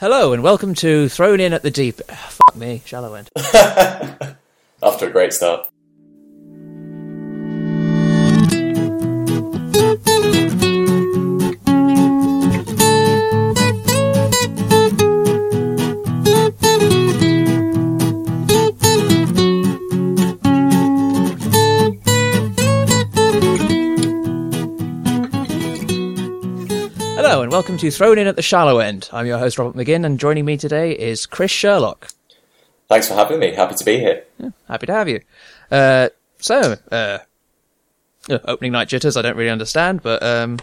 Hello and welcome to Thrown In at the Deep. Fuck me, shallow end. After a great start. Welcome to Thrown In at the Shallow End. I'm your host Robert McGinn, and joining me today is Chris Sherlock. Thanks for having me. Happy to be here. Happy to have you. Uh, so, uh, opening night jitters, I don't really understand, but um,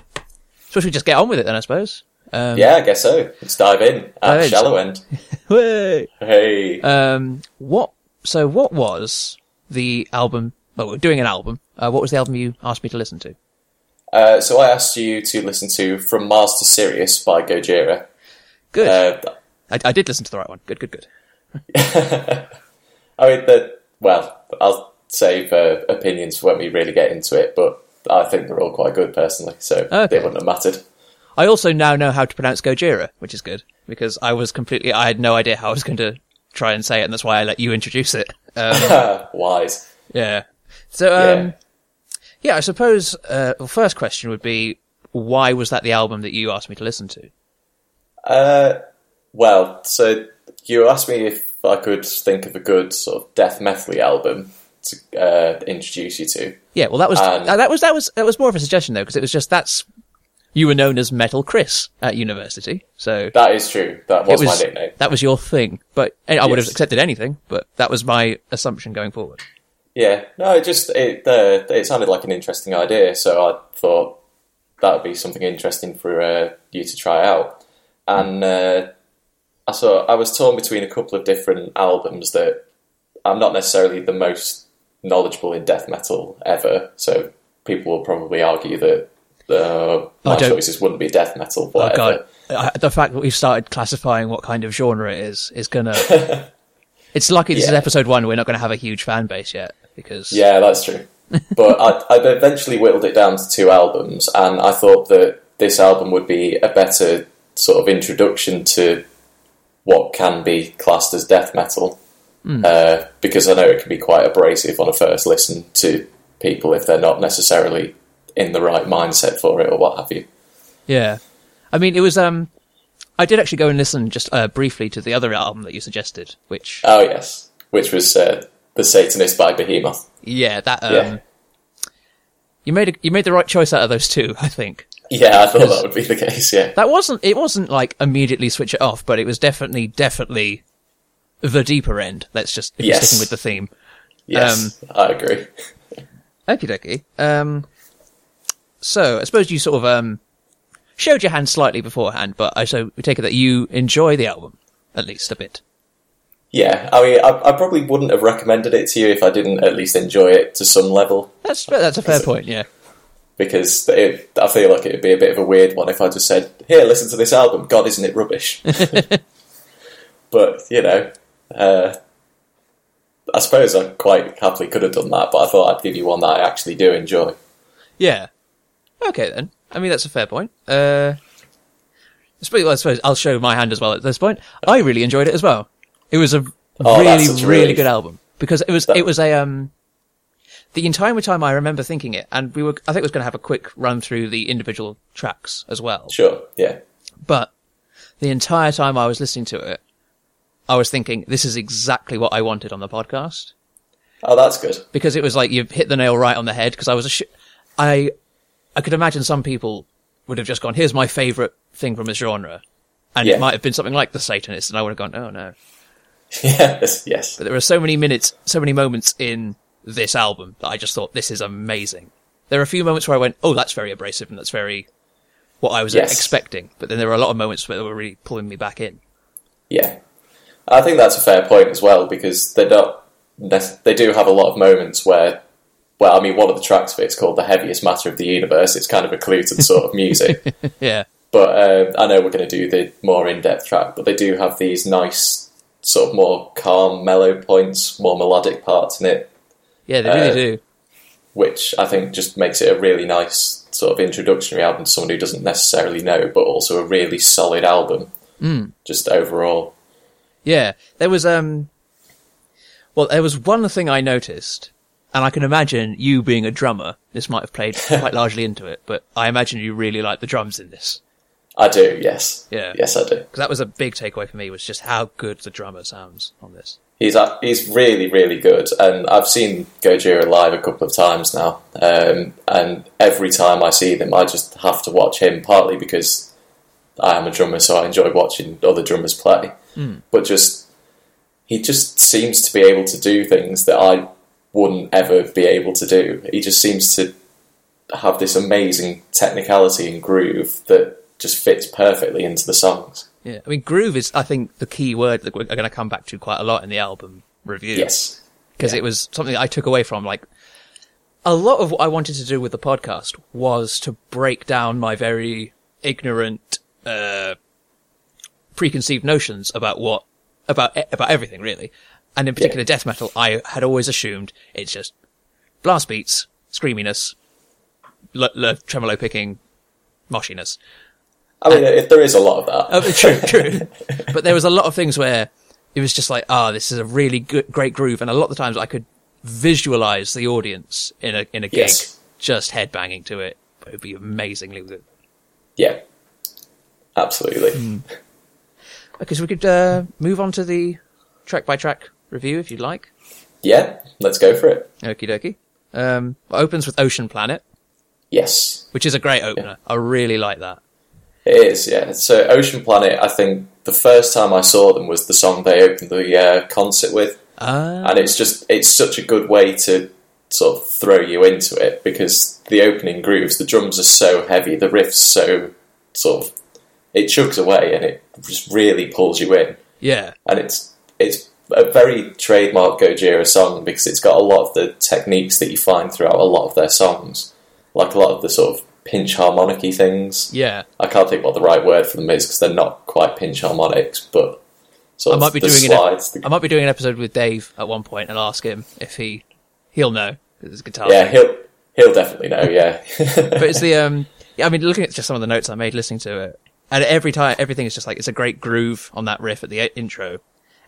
suppose we just get on with it then, I suppose. Um, Yeah, I guess so. Let's dive in at Dive the in. shallow end. Way. Hey. Um, what? So, what was the album? Well, we're doing an album. Uh, what was the album you asked me to listen to? Uh, so I asked you to listen to From Mars to Sirius by Gojira. Good. Uh, I, I did listen to the right one. Good, good, good. I mean, the, well, I'll save uh, opinions for when we really get into it, but I think they're all quite good personally, so Okay. they wouldn't have mattered. I also now know how to pronounce Gojira, which is good because I was completely, I had no idea how I was going to try and say it, and that's why I let you introduce it. Um, Wise. yeah. So, um, Yeah. Yeah. I suppose, uh, the first question would be, why was that the album that you asked me to listen to? Uh, well, so you asked me if I could think of a good sort of death metal album to uh, introduce you to. Yeah, well, that was, uh, that was, that was, that was more of a suggestion though, because it was just, that's, you were known as Metal Chris at university, so. That is true. That was, was, my nickname. that was your thing, but I would have accepted anything, but that was my assumption going forward. Yeah, no, it just it uh, it sounded like an interesting idea, so I thought that would be something interesting for uh, you to try out. And uh, I saw I was torn between a couple of different albums that I'm not necessarily the most knowledgeable in death metal ever, so people will probably argue that uh, my choices wouldn't be death metal. Oh god, I, the fact that we've started classifying what kind of genre it is is gonna. it's lucky this is episode one. We're not going to have a huge fan base yet because Yeah, that's true. but I, I eventually whittled it down to two albums, and I thought that this album would be a better sort of introduction to what can be classed as death metal. Uh, because I know it can be quite abrasive on a first listen to people if they're not necessarily in the right mindset for it or what have you. yeah. I mean, it was. Um, I did actually go and listen just uh, briefly to the other album that you suggested, which Oh, yes. Which was uh, The Satanist by Behemoth. yeah, that um, Yeah. you made a, you made the right choice out of those two. I think Yeah, I thought that would be the case, yeah. that wasn't it wasn't like immediately switch it off, but it was definitely definitely the deeper end. Let's just if you're Yes. sticking with the theme. Yes, I agree. Okie dokie. Um, so I suppose you sort of um showed your hand slightly beforehand, but I so we take it that you enjoy the album at least a bit. Yeah, I mean, I, I probably wouldn't have recommended it to you if I didn't at least enjoy it to some level, That's that's a fair point. Yeah. because it, I feel like it would be a bit of a weird one if I just said, "Here, listen to this album." God, isn't it rubbish? but you know, uh, I suppose I quite happily could have done that, but I thought I'd give you one that I actually do enjoy. Yeah. Okay then. I mean that's a fair point. Uh, I suppose, I suppose I'll show my hand as well at this point. I really enjoyed it as well. It was a Oh, really really good album because it was That- it was a um. The entire time I remember thinking it, and we were, I think, it was going to have a quick run through the individual tracks as well. Sure, yeah, But the entire time I was listening to it, I was thinking, this is exactly what I wanted on the podcast. oh, that's good. Because it was like, you've hit the nail right on the head, because I was a sh- I, I could imagine some people would have just gone, here's my favourite thing from this genre. And Yeah. it might have been something like The Satanist, and I would have gone, oh no. yes, yes, But there are so many minutes, so many moments in this album that I just thought, this is amazing. There are a few moments where I went, oh, that's very abrasive, and that's very what I was Yes. expecting. But then there were a lot of moments where they were really pulling me back in. yeah. I think that's a fair point as well because they're not. They do have a lot of moments where well, I mean, one of the tracks of it's called "The Heaviest Matter of the Universe." It's kind of a clue to the sort of music. yeah. but uh, I know we're going to do the more in-depth track. But they do have these nice, sort of more calm, mellow points, more melodic parts in it, Yeah, they really Uh, do. which I think just makes it a really nice sort of introductory album to someone who doesn't necessarily know, but also a really solid album. just overall. Yeah, there was um. Well, there was one thing I noticed, and I can imagine you being a drummer. This might have played quite largely into it, but I imagine you really like the drums in this I do, yes. Yeah. Yes, I do. because that was a big takeaway for me. Was just how good the drummer sounds on this. He's a- he's really really good, and I've seen Gojira live a couple of times now. Um, and every time I see them, I just have to watch him. Partly because I am a drummer, so I enjoy watching other drummers play. But just he just seems to be able to do things that I wouldn't ever be able to do. He just seems to have this amazing technicality and groove that just fits perfectly into the songs. Yeah, I mean, groove is I think the key word that we're going to come back to quite a lot in the album review. Yes. because it was something I took away from. Like a lot of what I wanted to do with the podcast was to break down my very ignorant, uh, preconceived notions about what about about everything really, and in particular death metal. I had always assumed it's just blast beats, screaminess, l- l- tremolo picking, moshiness. I mean, if there is a lot of that. Oh, true, true. but there was a lot of things where it was just like, ah, this is a really good, great groove, and a lot of the times I could visualize the audience in a in a gig Yes. just headbanging to it. It would be amazingly good. Yeah, absolutely. Hmm. Because we could uh, move on to the track by track review if you'd like. Yeah, let's go for it. Okie dokie. Um, opens with Ocean Planet, Yes, which is a great opener. I really like that. It is. Yeah. So, Ocean Planet. I think the first time I saw them was the song they opened the uh, concert with, Uh, and it's just it's such a good way to sort of throw you into it because the opening grooves, the drums are so heavy, the riffs so sort of it chugs away, and it just really pulls you in. yeah, and it's it's a very trademark Gojira song because it's got a lot of the techniques that you find throughout a lot of their songs, like a lot of the sort of pinch harmonicy things. yeah. I can't think what the right word for them is because they're not quite pinch harmonics, but sort I of might be doing an slides. the- I might be doing an episode with Dave at one point and ask him if he he'll know because it's guitar. yeah, he'll he'll definitely know. Yeah, but it's the um. Yeah, I mean, looking at just some of the notes I made listening to it, and every time everything is just like it's a great groove on that riff at the intro,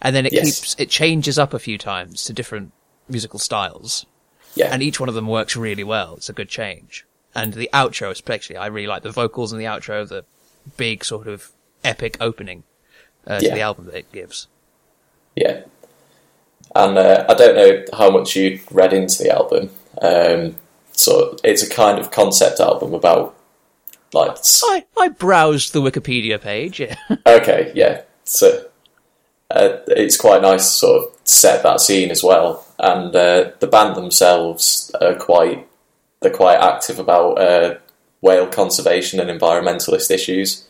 and then it Yes. keeps it changes up a few times to different musical styles, yeah, and each one of them works really well. It's a good change, and the outro especially, I really like the vocals and the outro, the big sort of epic opening uh, to the album that it gives. yeah. And uh, I don't know how much you read into the album. Um, so it's a kind of concept album about like I I browsed the Wikipedia page. Yeah. Okay, yeah. So uh, it's quite nice to sort of set that scene as well. And uh, the band themselves are quite they're quite active about uh, whale conservation and environmentalist issues.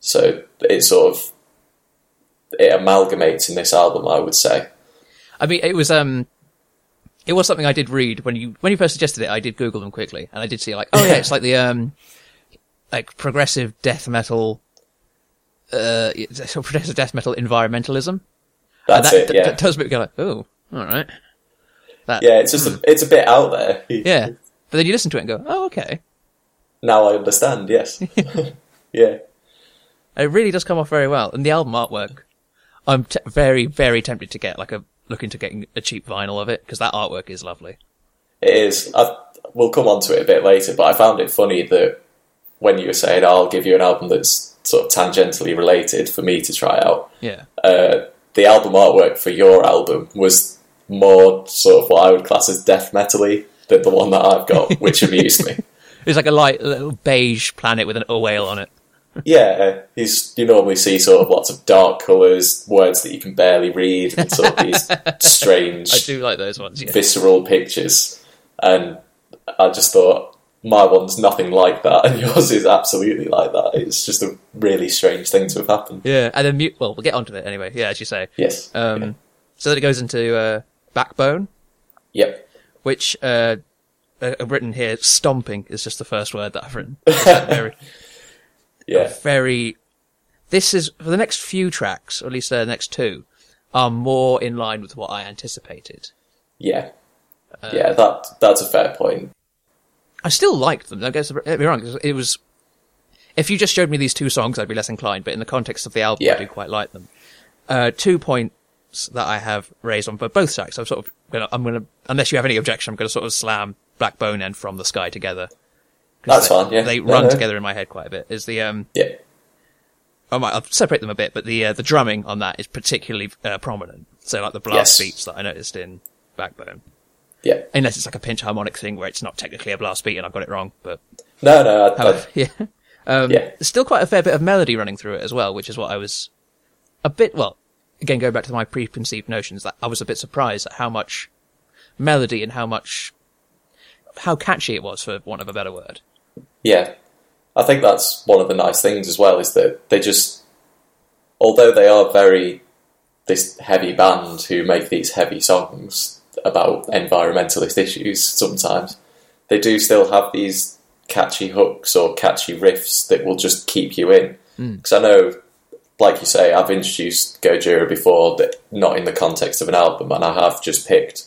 So it sort of it amalgamates in this album, I would say. I mean, it was um, it was something I did read when you when you first suggested it. I did Google them quickly, and I did see like, oh yeah, it's like the um, like progressive death metal, uh, it's sort of progressive death metal environmentalism. And That's that, it. Yeah, that does make me go like, oh, all right. That, yeah. It's just a, it's a bit out there. yeah. But then you listen to it and go, oh, okay. Now I understand. Yes. yeah. It really does come off very well, and the album artwork. I'm t- very, very tempted to get like a look into getting a cheap vinyl of it because that artwork is lovely. It is. I, we'll come on to it a bit later, but I found it funny that when you were saying, I'll give you an album that's sort of tangentially related for me to try out, Yeah. uh, the album artwork for your album was more sort of what I would class as death metally than the one that I've got, which amused me. It's like a light little beige planet with an whale on it. Yeah, he's, you normally see sort of lots of dark colours, words that you can barely read, and sort of these strange I do like those ones. Yeah. visceral pictures, and I just thought my one's nothing like that, and yours is absolutely like that. It's just a really strange thing to have happened. Yeah, and then mute. Well, we'll get onto it anyway. Yeah, as you say. Yes. Um, Yeah. so that it goes into uh, backbone, Yep. Which uh, uh, I've written here. Stomping is just the first word that I've written. Very, Yeah. very. This is for the next few tracks, or at least uh, the next two, are more in line with what I anticipated. Yeah. Uh, yeah. That that's a fair point. I still liked them. Don't get get me wrong. It was, if you just showed me these two songs, I'd be less inclined. But in the context of the album, I do quite like them. Uh, two points that I have raised on for both tracks. I'm sort of gonna, I'm gonna, unless you have any objection, I'm gonna sort of slam Backbone and From the Sky together. That's they, fine, yeah. They No, run no. together in my head quite a bit. Is the um, Yeah. I might, I'll separate them a bit, but the uh, the drumming on that is particularly uh, prominent. So like the blast Yes. beats that I noticed in Backbone, Yeah. unless it's like a pinch harmonic thing where it's not technically a blast beat and I got it wrong, but No, no, I, I, yeah. Um, Yeah. Still quite a fair bit of melody running through it as well, which is what I was a bit, well, again, going back to my preconceived notions, that I was a bit surprised at how much melody and how much, how catchy it was, for want of a better word. Yeah, I think that's one of the nice things as well is that they just, although they are very this heavy band who make these heavy songs about environmentalist issues sometimes, they do still have these catchy hooks or catchy riffs that will just keep you in. Hmm. Because I know, like you say, I've introduced Gojira before, that not in the context of an album, and I have just picked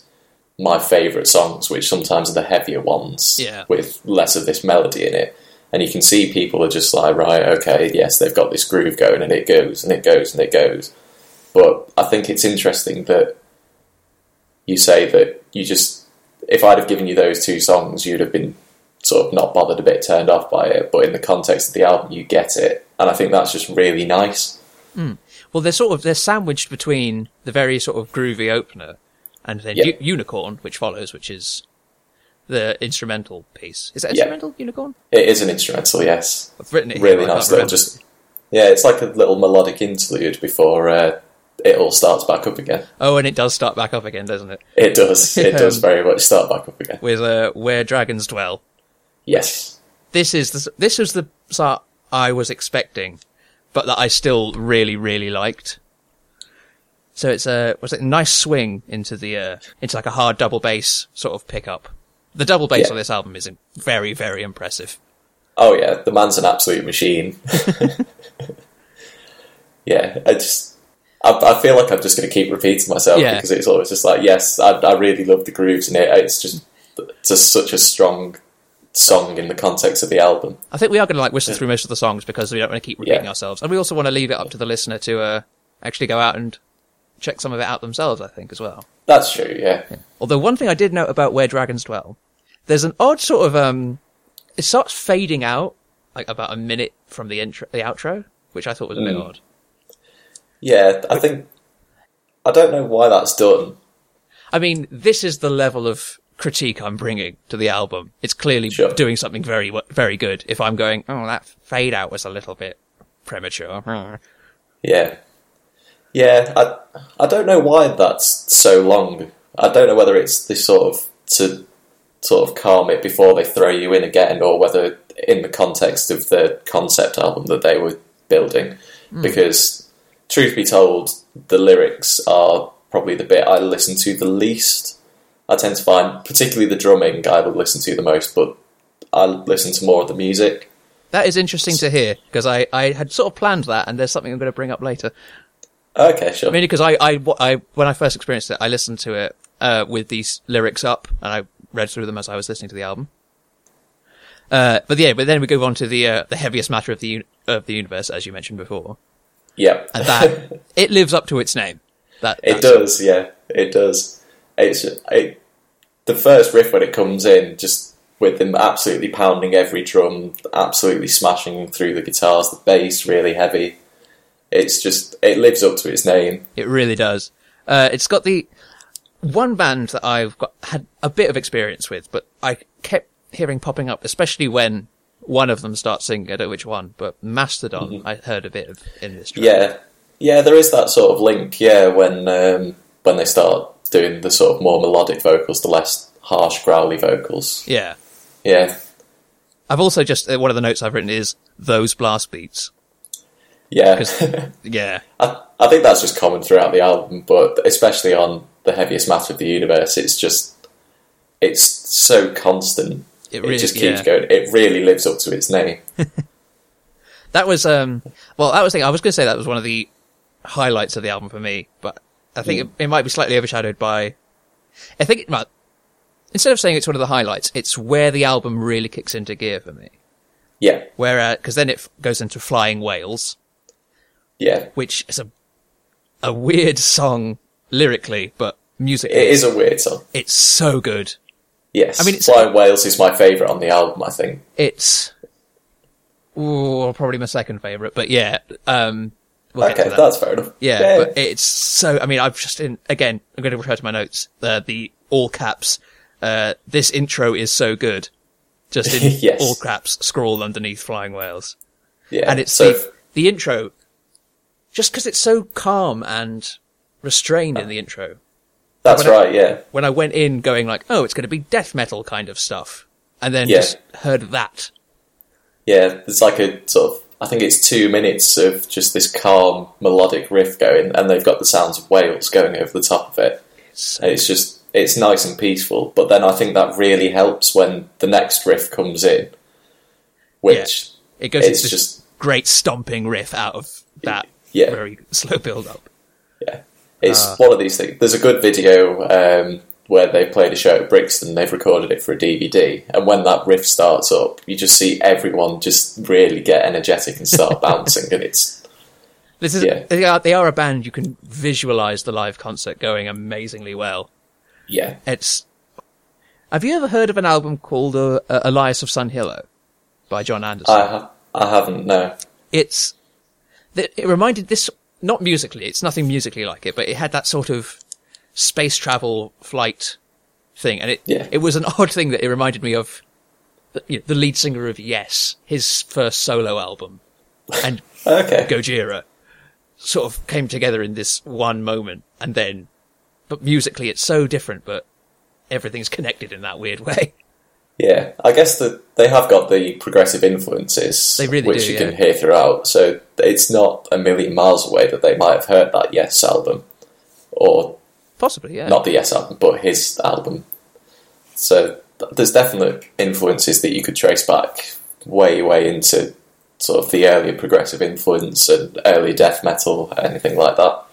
my favourite songs, which sometimes are the heavier ones Yeah. with less of this melody in it. And you can see people are just like, right, okay, yes, they've got this groove going, and it goes and it goes and it goes. But I think it's interesting that you say that you just, if I'd have given you those two songs, you'd have been sort of not bothered, a bit turned off by it. But in the context of the album, you get it, and I think that's just really nice. Well, they're sort of, they're sandwiched between the very sort of groovy opener and then Yeah. U- Unicorn, which follows, which is the instrumental piece. Is that instrumental, Unicorn? It is an instrumental, yes, I've written it really I nice little just. Yeah, it's like a little melodic interlude before uh, it all starts back up again. Oh, and it does start back up again, doesn't it? It does. It does Um, very much start back up again. With, uh, Where Dragons Dwell. Yes. this is the, this was the start I was expecting, but that I still really really liked. So it's a was it a nice swing into the uh, into like a hard double bass sort of pickup. The double bass Yeah. on this album is very very impressive. Oh yeah, the man's an absolute machine. yeah, I just. I, I feel like I'm just going to keep repeating myself Yeah. because it's always just like, yes, I, I really love the grooves in it. It's just just such a strong song in the context of the album. I think we are going to like whistle through most of the songs because we don't want to keep repeating Yeah. ourselves, and we also want to leave it up to the listener to uh, actually go out and check some of it out themselves. I think as well. That's true. Yeah, Although one thing I did note about Where Dragons Dwell, there's an odd sort of um, it starts fading out like about a minute from the intro, the outro, which I thought was a bit Mm. odd. yeah. I think I don't know why that's done. I mean, this is the level of critique I'm bringing to the album. It's clearly Sure. doing something very, very good. If I'm going, oh, that fade out was a little bit premature. Yeah, yeah. I I don't know why that's so long. I don't know whether it's this sort of to sort of calm it before they throw you in again, or whether in the context of the concept album that they were building. Hmm. Because truth be told, the lyrics are probably the bit I listen to the least. I tend to find, particularly the drumming, I would listen to the most, but I listen to more of the music. That is interesting to hear because I, I had sort of planned that, and there's something I'm going to bring up later. Okay, sure. Mainly because I, I, I, when I first experienced it, I listened to it uh, with these lyrics up, and I read through them as I was listening to the album. Uh, but yeah, but then we go on to the uh, the heaviest matter of the un- of the universe, as you mentioned before, yeah. and that it lives up to its name. That It does, yeah, it does. It's it, the first riff when it comes in, just with them absolutely pounding every drum, absolutely smashing through the guitars, the bass really heavy. It's just it lives up to its name. It really does. Uh, it's got the one band that I've got had a bit of experience with, but I kept hearing popping up, especially when one of them starts singing. I don't know which one, but Mastodon. I heard a bit of in this. Track. Yeah, yeah, there is that sort of link. Yeah, when um, when they start doing the sort of more melodic vocals, the less harsh, growly vocals. yeah. Yeah, I've also just uh, one of the notes I've written is those blast beats. yeah. Yeah, I, I think that's just common throughout the album, but especially on the heaviest matter of the universe, it's just it's so constant. It It, just keeps yeah. going. It really lives up to its name. that was um. Well, that was the thing. I was going to say that was one of the highlights of the album for me, but I think it, it might be slightly overshadowed by. I think it, well, instead of saying it's one of the highlights, it's where the album really kicks into gear for me. Yeah, Where because then it f- goes into Flying Whales, yeah. which is a a weird song lyrically, but musically It is a weird song. it's so good. Yes. I mean, it's- Flying Whales is my favourite on the album, I think. It's ooh, probably my second favorite, but yeah, um, we'll Okay, that's fair enough. Yeah, but it's so. I mean, I've just in again. I'm going to refer to my notes. Uh, the all caps. Uh, this intro is so good. Just in Yes. all caps, scrawled underneath flying whales, yeah. and it's so the the intro. Just because it's so calm and restrained in the intro. that's when I- right. Yeah, When I went in going like, oh, it's going to be death metal kind of stuff, and then Yeah. just heard that. yeah. it's like a sort of. I think it's two minutes of just this calm melodic riff going, and they've got the sounds of whales going over the top of it. So it's just it's nice and peaceful. But then I think that really helps when the next riff comes in, which it goes it's just great stomping riff out of that Yeah. very slow build up. yeah, it's Ah. one of these things. There's a good video um, where they played a show at Brixton. They've recorded it for a DVD, and when that riff starts up, you just see everyone just really get energetic and start bouncing, and it's This is Yeah. they are they are a band you can visualize the live concert going amazingly well. yeah. It's. Have you ever heard of an album called uh, uh, Olias of Sunhillow by Jon Anderson? I ha- I haven't no. it's it reminded this not musically it's nothing musically like it but it had that sort of space travel flight thing and it Yeah. it was an odd thing that it reminded me of the, you know, the lead singer of Yes his first solo album and Okay, Gojira sort of came together in this one moment and then but musically it's so different but everything's connected in that weird way Yeah, I guess that they have got the progressive influences, They really which do, you yeah. can hear throughout. So it's not a million miles away that they might have heard that Yes album, or possibly yeah not the Yes album, but his album. So there's definite influences that you could trace back way, way into sort of the earlier progressive influence and early death metal, anything like that.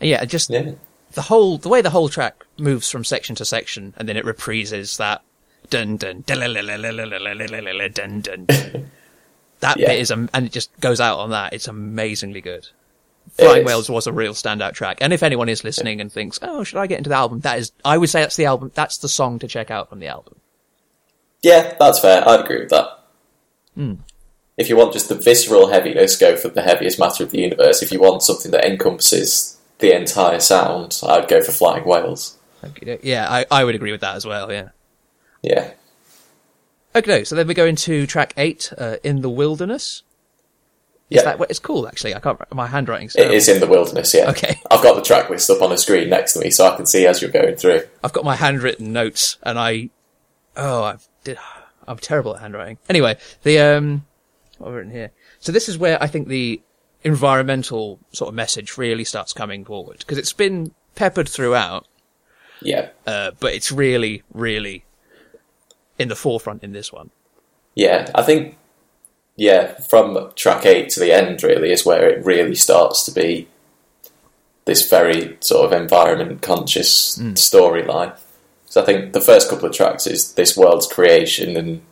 Yeah just Yeah, the whole the way the whole track moves from section to section and then it reprises that dun dun dun dun dun. That Yeah. bit is um, and it just goes out on that. It's amazingly good. Flying is. Whales was a real standout track. And if anyone is listening and thinks, "Oh, should I get into the album?" That is, I would say that's the album. That's the song to check out from the album. yeah, that's fair. I'd agree with that. If you want just the visceral heaviness, go for the heaviest matter of the universe. If you want something that encompasses the entire sound, I'd go for Flying Whales. Okay, Yeah, I, I would agree with that as well. Yeah. Yeah, Okay, so then we go into track eight, uh, "In the Wilderness." Is yeah. that what it's called? Actually, I can't. My handwriting's It is in the wilderness, yeah. Okay. I've got the track list up on a screen next to me so I can see as you're going through. I've got my handwritten notes and I, oh, I did, I'm terrible at handwriting. Anyway, the, um, what I written here? So this is where I think the environmental sort of message really starts coming forward because it's been peppered throughout, Yeah. uh, but it's really, really in the forefront in this one. Yeah, I think, yeah, from track eight to the end really is where it really starts to be this very sort of environment conscious storyline. So I think the first couple of tracks is this world's creation and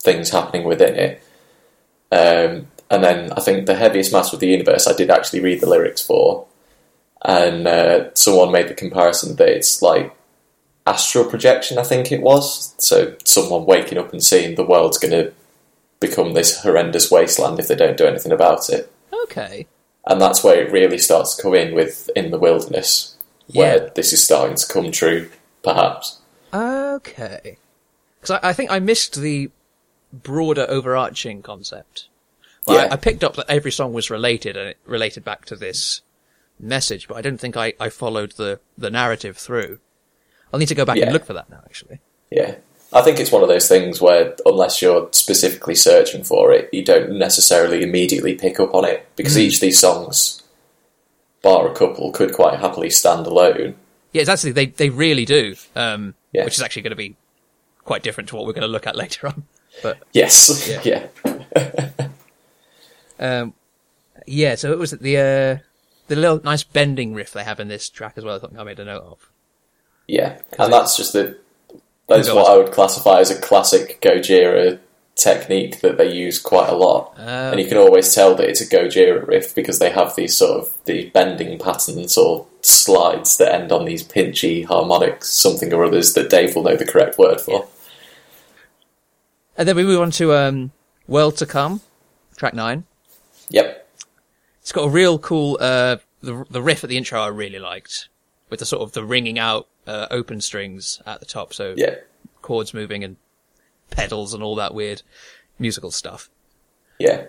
things happening within it. Um, and then I think the heaviest mass of the universe I did actually read the lyrics for, and uh, someone made the comparison that it's like astral projection. I think it was. So someone waking up and seeing the world's going to become this horrendous wasteland if they don't do anything about it. Okay. And that's where it really starts to come in with in the wilderness, where this is starting to come true, perhaps. Okay. Because I, I think I missed the broader overarching concept. Well, Yeah. I, I picked up that every song was related and it related back to this message, but I don't think I, I followed the, the narrative through. I'll need to go back Yeah. and look for that now, actually. Yeah. I think it's one of those things where, unless you're specifically searching for it, you don't necessarily immediately pick up on it because Mm. each of these songs, bar a couple, could quite happily stand alone. Yeah, actually, they, they really do, um, Yeah. which is actually going to be quite different to what we're going to look at later on. But, Yes, Yeah. yeah, um, yeah, so it was the, uh, the little nice bending riff they have in this track as well, I think I made a note of. yeah. And that's just the that's what. I would classify as a classic Gojira technique that they use quite a lot, Oh, and you can always tell that it's a Gojira riff because they have these sort of the bending patterns or slides that end on these pinchy harmonics, something or others that Dave will know the correct word for. And then we move on to um, World to Come, track nine. Yep. It's got a real cool uh, the the riff at the intro I really liked, with the sort of the ringing out uh, open strings at the top, so Yeah. chords moving and pedals and all that weird musical stuff. Yeah.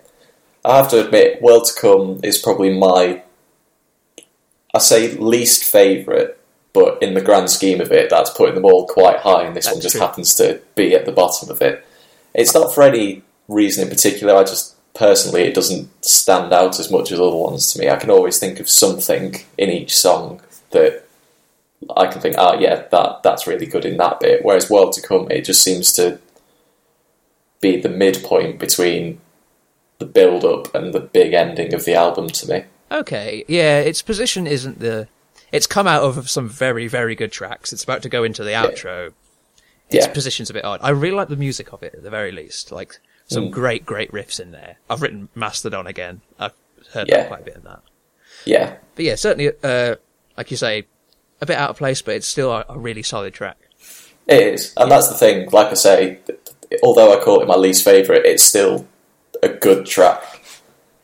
I have to admit, World to Come is probably my, I say least favourite, but in the grand scheme of it, that's putting them all quite high, and this one just true. happens to be at the bottom of it. It's not for any reason in particular, I just, personally, it doesn't stand out as much as other ones to me. I can always think of something in each song that I can think, ah, yeah, that that's really good in that bit. Whereas World to Come, it just seems to be the midpoint between the build up and the big ending of the album to me. Okay, yeah, its position isn't the. It's come out of some very, very good tracks. It's about to go into the outro. Its Yeah. position's a bit odd. I really like the music of it at the very least. Like some Mm. great, great riffs in there. I've written Mastodon again. I've heard Yeah. quite a bit in that. Yeah, But yeah, certainly, uh, like you say, a bit out of place, but it's still a, a really solid track. it is, and that's the thing. Like I say, th- th- although I call it my least favorite, it's still a good track.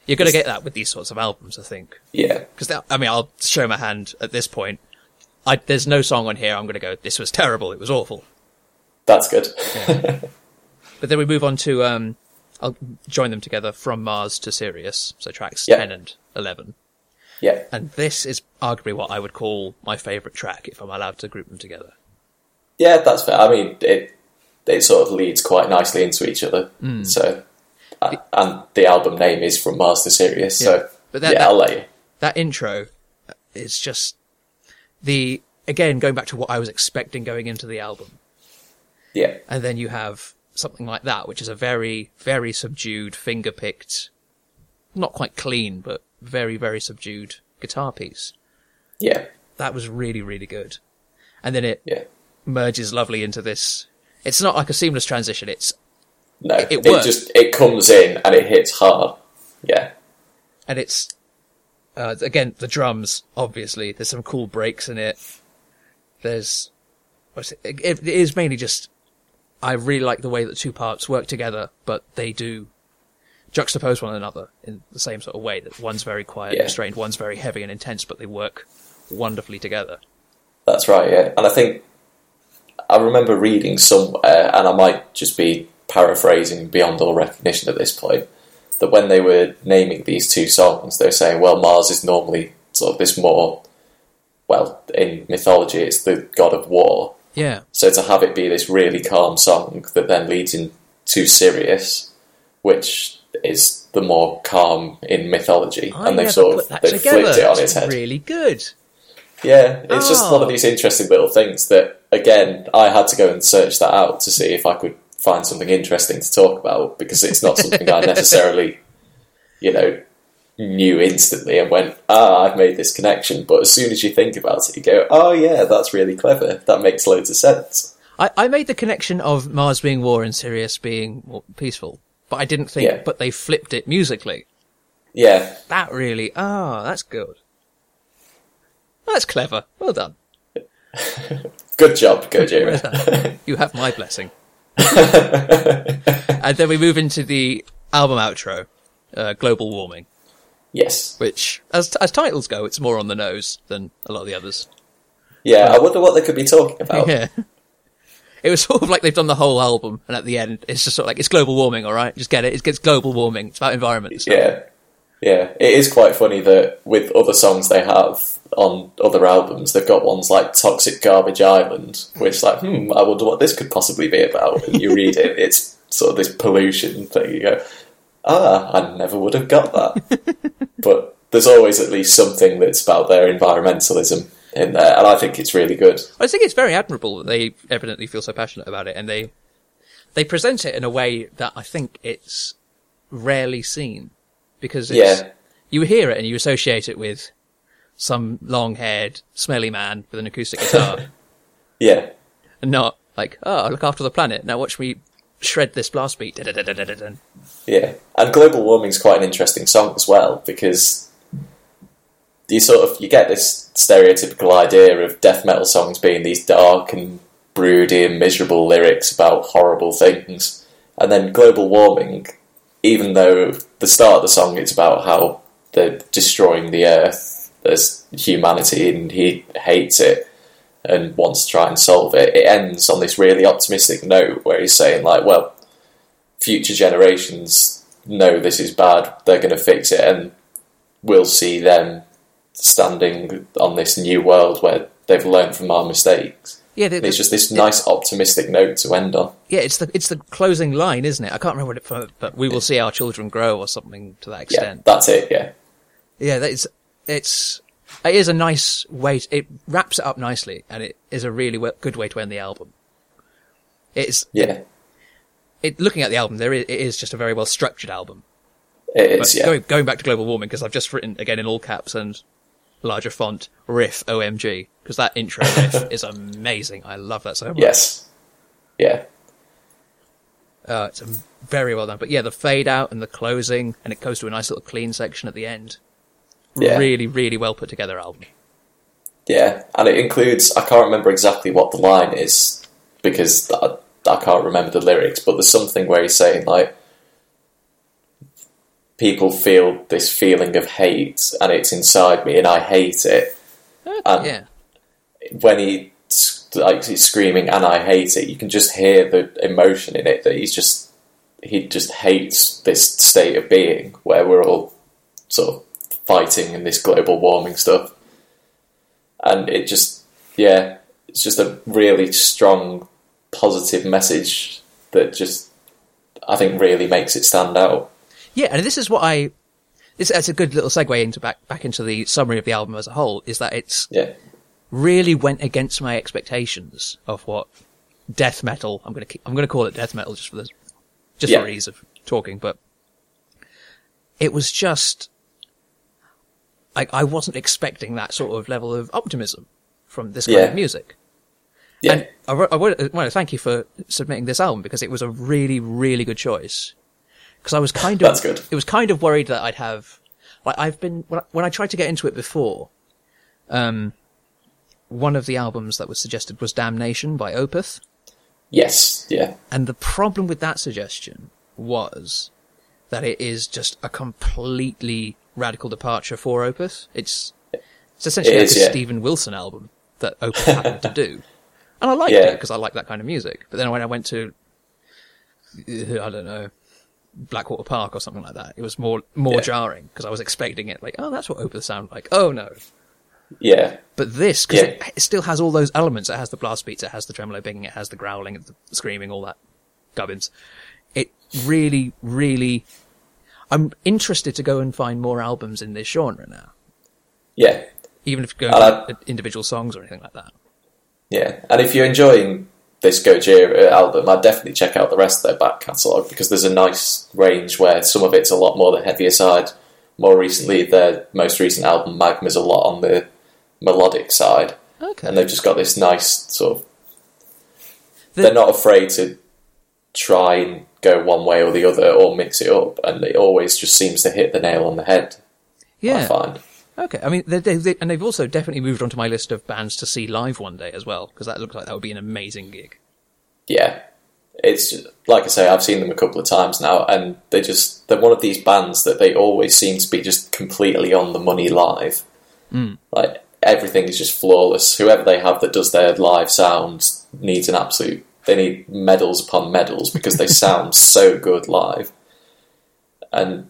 You're going to get that with these sorts of albums, I think. Yeah, Because I mean, I'll show my hand at this point. I, there's no song on here I'm going to go. This was terrible. It was awful. that's good. But then we move on to um, I'll join them together from Mars to Sirius, so tracks Yeah. ten and eleven. Yeah, And this is arguably what I would call my favourite track if I'm allowed to group them together. yeah, that's fair. I mean, it it sort of leads quite nicely into each other. Hmm. So, uh, and the album name is from Mars to Sirius. Yeah. So, But that- yeah, that- I'll let you. That intro is just the again going back to what I was expecting going into the album. Yeah, and then you have something like that, which is a very, very subdued, finger picked, not quite clean, but very, very subdued guitar piece. yeah, That was really, really good. And then it yeah. merges lovely into this. It's not like a seamless transition. It's No, It it, works. just it comes in and it hits hard. Yeah, and it's uh, again the drums. Obviously, there's some cool breaks in it. There's what's it, it, it is mainly just I really like the way that two parts work together, but they do juxtapose one another in the same sort of way. That one's very quiet Yeah. and restrained, one's very heavy and intense, but they work wonderfully together. That's right, yeah. And I think I remember reading somewhere, and I might just be paraphrasing beyond all recognition at this point, that when they were naming these two songs, they were saying, well, Mars is normally sort of this more, well, in mythology, it's the god of war. Yeah, So to have it be this really calm song that then leads into Sirius, which is the more calm in mythology, I and they've sort of they've flipped it on its head. Really good. Yeah, it's just one Oh. of these interesting little things that, again, I had to go and search that out to see if I could find something interesting to talk about because it's not something I necessarily, you know, knew instantly and went, ah, I've made this connection. But as soon as you think about it, you go, oh, yeah, that's really clever. That makes loads of sense. I, I made the connection of Mars being war and Sirius being peaceful, but I didn't think. Yeah. But they flipped it musically. Yeah, That really, ah, that's good. That's clever. Well done. good job, Gojira. You have my blessing. and then we move into the album outro, uh, Global Warming, yes. which, as, as titles go, it's more on the nose than a lot of the others. Yeah, I wonder what they could be talking about. Yeah. It was sort of like they've done the whole album, and at the end, it's just sort of like, it's global warming, alright? Just get it. It gets global warming. It's about environment. Yeah, yeah. It is quite funny that with other songs they have on other albums, they've got ones like "Toxic Garbage Island," which, like, hmm, I wonder what this could possibly be about. And you read it, it's sort of this pollution thing. You go, ah, I never would have got that. but there's always at least something that's about their environmentalism in there, and I think it's really good. I think it's very admirable that they evidently feel so passionate about it, and they they present it in a way that I think it's rarely seen because it's, Yeah. you hear it and you associate it with some long-haired, smelly man with an acoustic guitar, Yeah, and not like, oh, look after the planet. Now watch me shred this blast beat. Yeah, and global warming's quite an interesting song as well because you sort of you get this stereotypical idea of death metal songs being these dark and broody and miserable lyrics about horrible things, and then global warming, even though the start of the song it's about how they're destroying the earth, there's humanity and he hates it and wants to try and solve it. It ends on this really optimistic note where he's saying like, well, future generations know this is bad, they're going to fix it, and we'll see them standing on this new world where they've learned from our mistakes. Yeah, the, And it's just this it- nice optimistic note to end on. Yeah, it's the it's the closing line, isn't it? I can't remember what it for, but we will see our children grow or something to that extent. Yeah, that's it. Yeah, Yeah, that is it's it is a nice way. To, it wraps it up nicely, and it is a really we- good way to end the album. It's yeah, it looking at the album, there is, it is just a very well structured album. it But. Yeah, going going back to global warming because I've just written again in all caps and larger font riff OMG because that intro riff is amazing. I love that so much. yes, yeah, Uh, it's very well done. But yeah, the fade out and the closing, and it goes to a nice little clean section at the end. Yeah. Really, really well put together album. yeah. And it includes. I can't remember exactly what the line is because I, I can't remember the lyrics. But there's something where he's saying like, people feel this feeling of hate, and it's inside me, and I hate it. Um, yeah. when he like he's screaming and I hate it, you can just hear the emotion in it that he's just he just hates this state of being where we're all sort of fighting in this global warming stuff, and it just yeah, it's just a really strong positive message that just I think really makes it stand out. Yeah, and this is what I. This, that's a good little segue into back back into the summary of the album as a whole. Is that it's Yeah, really went against my expectations of what death metal. I'm gonna keep, I'm gonna call it death metal just for the just Yeah. for ease of talking, but it was just. I I wasn't expecting that sort of level of optimism from this kind Yeah. of music. yeah, And I, I want to thank you for submitting this album because it was a really, really good choice. Because I was kind of, That's good. it was kind of worried that I'd have, like, I've been when I, when I tried to get into it before. Um, one of the albums that was suggested was Damnation by Opeth, yes, yeah, and the problem with that suggestion was that it is just a completely radical departure for Opeth. It's it's essentially It like a yeah. Steven Wilson album that Opeth happened to do, and I liked it because I like that kind of music. But then when I went to I don't know Blackwater Park or something like that, it was more more Yeah. jarring because I was expecting it like, oh, that's what Opeth sound like. Oh no, yeah, but this, because Yeah. it, it still has all those elements. It has the blast beats, it has the tremolo picking, it has the growling, the screaming, all that gubbins. It really, really. I'm interested to go and find more albums in this genre now, yeah. even if you go Uh, individual songs or anything like that. Yeah, and if you're enjoying this Gojira album, I'd definitely check out the rest of their back catalogue because there's a nice range where some of it's a lot more the heavier side. More recently, their most recent album, Magma, is a lot on the melodic side, Okay, and they've just got this nice sort of. The- they're not afraid to try and go one way or the other or mix it up, and it always just seems to hit the nail on the head. I yeah, find. Okay. I mean, they, they, they, and they've also definitely moved onto my list of bands to see live one day as well, because that looks like that would be an amazing gig. yeah, it's like I say, I've seen them a couple of times now, and they just they're one of these bands that they always seem to be just completely on the money live. Hmm. Like everything is just flawless. Whoever they have that does their live sound needs an absolute. They need medals upon medals because they sound so good live, and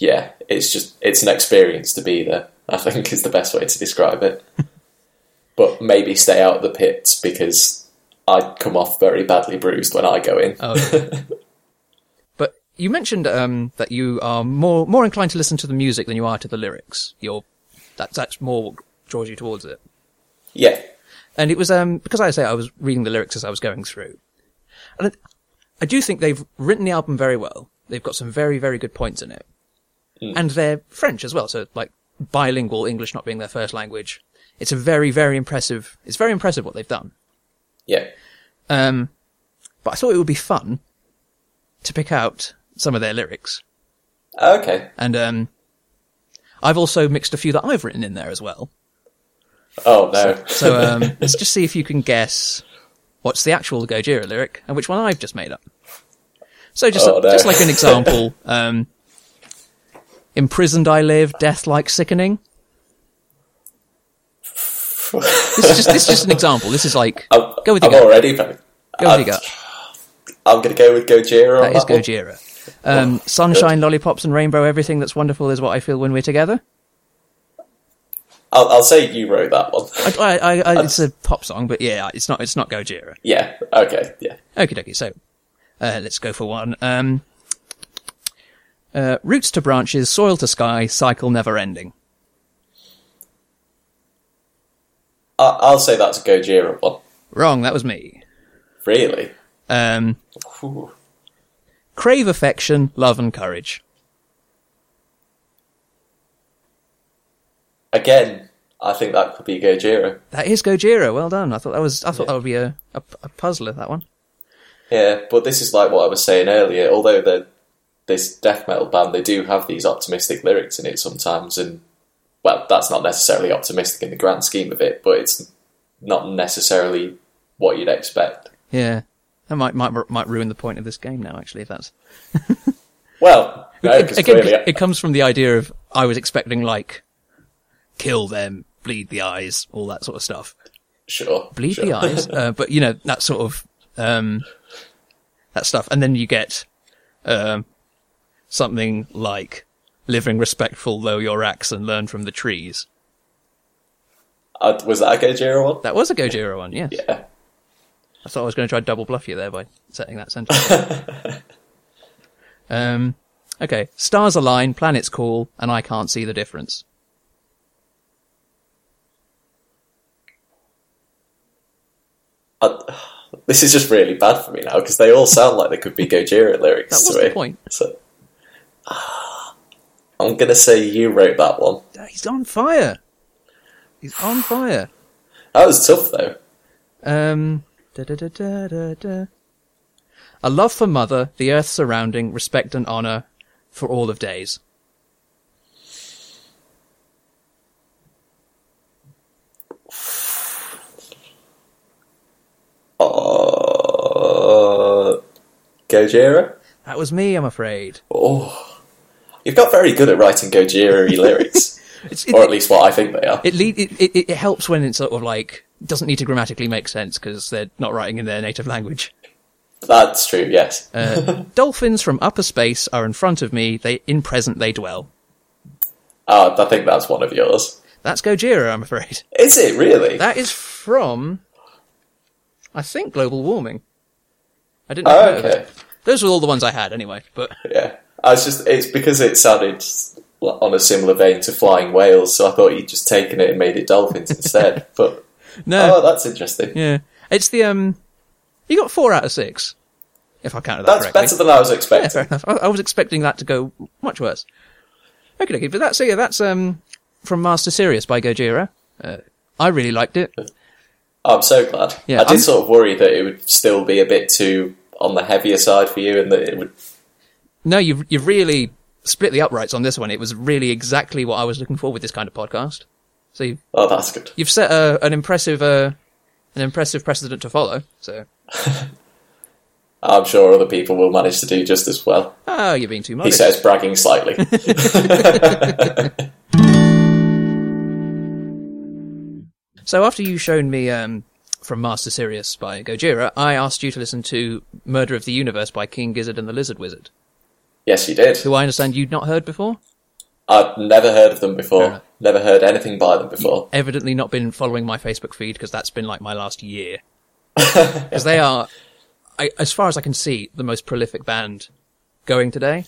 yeah, it's just it's an experience to be there. I think is the best way to describe it. but maybe stay out of the pits because I come off very badly bruised when I go in. Oh, but you mentioned um, that you are more more inclined to listen to the music than you are to the lyrics. You're that's that's more what draws you towards it. Yeah, And it was um, because I say I was reading the lyrics as I was going through, and I do think they've written the album very well. They've got some very very good points in it, and they're French as well. So like bilingual, English not being their first language. It's a very very impressive. It's very impressive what they've done. yeah, Um, but I thought it would be fun to pick out some of their lyrics. Okay. And um, I've also mixed a few that I've written in there as well. Oh no. So um, let's just see if you can guess what's the actual Gojira lyric and which one I've just made up. So just Oh, no. just like an example, um, imprisoned I live, death like sickening. This is just this is just an example. This is like I'm, go with your I'm gut. already. Go with your gut. I'm going to go with Gojira. That is that. Gojira. Um, sunshine, lollipops, and rainbow. Everything that's wonderful is what I feel when we're together. I'll, I'll say you wrote that one. I, I, I, it's a pop song, but yeah, it's not. It's not Gojira. yeah. Okay. Yeah. Okie dokie. So, uh, let's go for one. Um, uh, roots to branches, soil to sky, cycle never ending. I, I'll say that's a Gojira one. Wrong. That was me. Really. Um, Ooh. crave affection, love and courage. Again, I think that could be Gojira. That is Gojira. Well done. I thought that was. I thought that would be a, a, a puzzler. That one. Yeah, but this is like what I was saying earlier. Although they're this death metal band, they do have these optimistic lyrics in it sometimes, and well, that's not necessarily optimistic in the grand scheme of it, but it's not necessarily what you'd expect. Yeah. That might might might ruin the point of this game now. Actually, if that's Well, no, again, it comes from the idea of I was expecting like kill them, bleed the eyes, all that sort of stuff. sure, Bleed sure. the eyes, uh, but you know that sort of um, that stuff, and then you get um, something like living respectful though your axe and learn from the trees. Uh, was that a Gojira one? That was a Gojira one, yes. Yeah. I thought I was going to try to double bluff you there by setting that sentence. um, okay, stars align, planets cool, and I can't see the difference. I, this is just really bad for me now because they all sound like they could be Gojira lyrics That was to the me. point. So, I'm gonna say you wrote that one. He's on fire. He's on fire. That was tough though. Um, da, da, da. A love for mother, the earth surrounding, respect and honor for all of days. Uh, Gojira. That was me, I'm afraid. Oh, you've got very good at writing Gojira lyrics, It's, or it, at least what I think they are. it, lead, it, it, it helps when it's sort of like, doesn't need to grammatically make sense because they're not writing in their native language. That's true. Yes. Uh, dolphins from upper space are in front of me, they, in present they dwell. Uh, I think that's one of yours. That's Gojira, I'm afraid. Is it really? That is from, I think, global warming. I didn't Oh, know. it okay. Those were all the ones I had anyway, but Yeah. I was just. It's because it sounded on a similar vein to Flying Whales, so I thought you'd just taken it and made it dolphins instead. But no. oh, that's interesting. Yeah, it's the um. You got four out of six, if I counted that That's correctly. better than I was yeah, expecting. fair enough. I, I was expecting that to go much worse. Okay, okay, but that's so yeah, that's um from Mars to Sirius by Gojira. Uh, I really liked it. I'm so glad. Yeah, I did I'm- sort of worry that it would still be a bit too on the heavier side for you, and that it would. No, you've you've really split the uprights on this one. It was really exactly what I was looking for with this kind of podcast. So you've, Oh, that's good. you've set a, an impressive uh, an impressive precedent to follow. So I'm sure other people will manage to do just as well. oh, you're being too much. He says, bragging slightly. So after you've shown me um, from Mars to Sirius by Gojira, I asked you to listen to Murder of the Universe by King Gizzard and the Lizard Wizard, yes, you did. who I understand you'd not heard before. I've never heard of them before. Never heard anything by them before. Evidently not been following my Facebook feed because that's been like my last year. Because they are, I, as far as I can see, the most prolific band going today.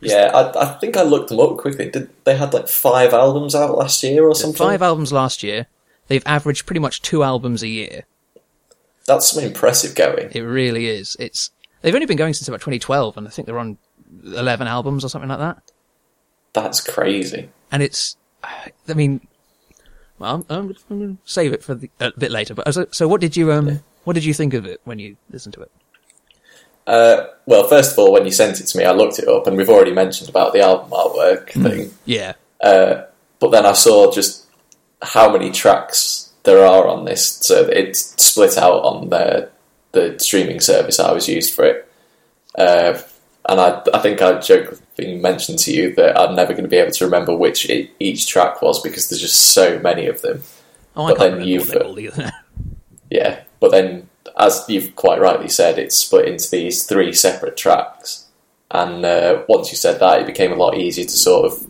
Yeah, I, I think I looked them up quickly. Did they had like five albums out last year or something? Five albums last year. They've averaged pretty much two albums a year. That's some impressive going. It really is. It's they've only been going since about 2012, and I think they're on 11 albums or something like that. That's crazy. and it's, I mean, well, I'm, I'm going to save it for the, a bit later. But so, so what did you um, what did you think of it when you listened to it? Uh, well, first of all, when you sent it to me, I looked it up, and we've already mentioned about the album artwork thing. Yeah. Uh, but then I saw just how many tracks there are on this, so it's split out on the the streaming service I was used for it. Uh, and I, I think I jokingly mentioned to you that I'm never going to be able to remember which e each track was because there's just so many of them. Oh, But then you've- what they all either. Yeah, but then, as you've quite rightly said, it's split into these three separate tracks. And uh, once you said that, it became a lot easier to sort of.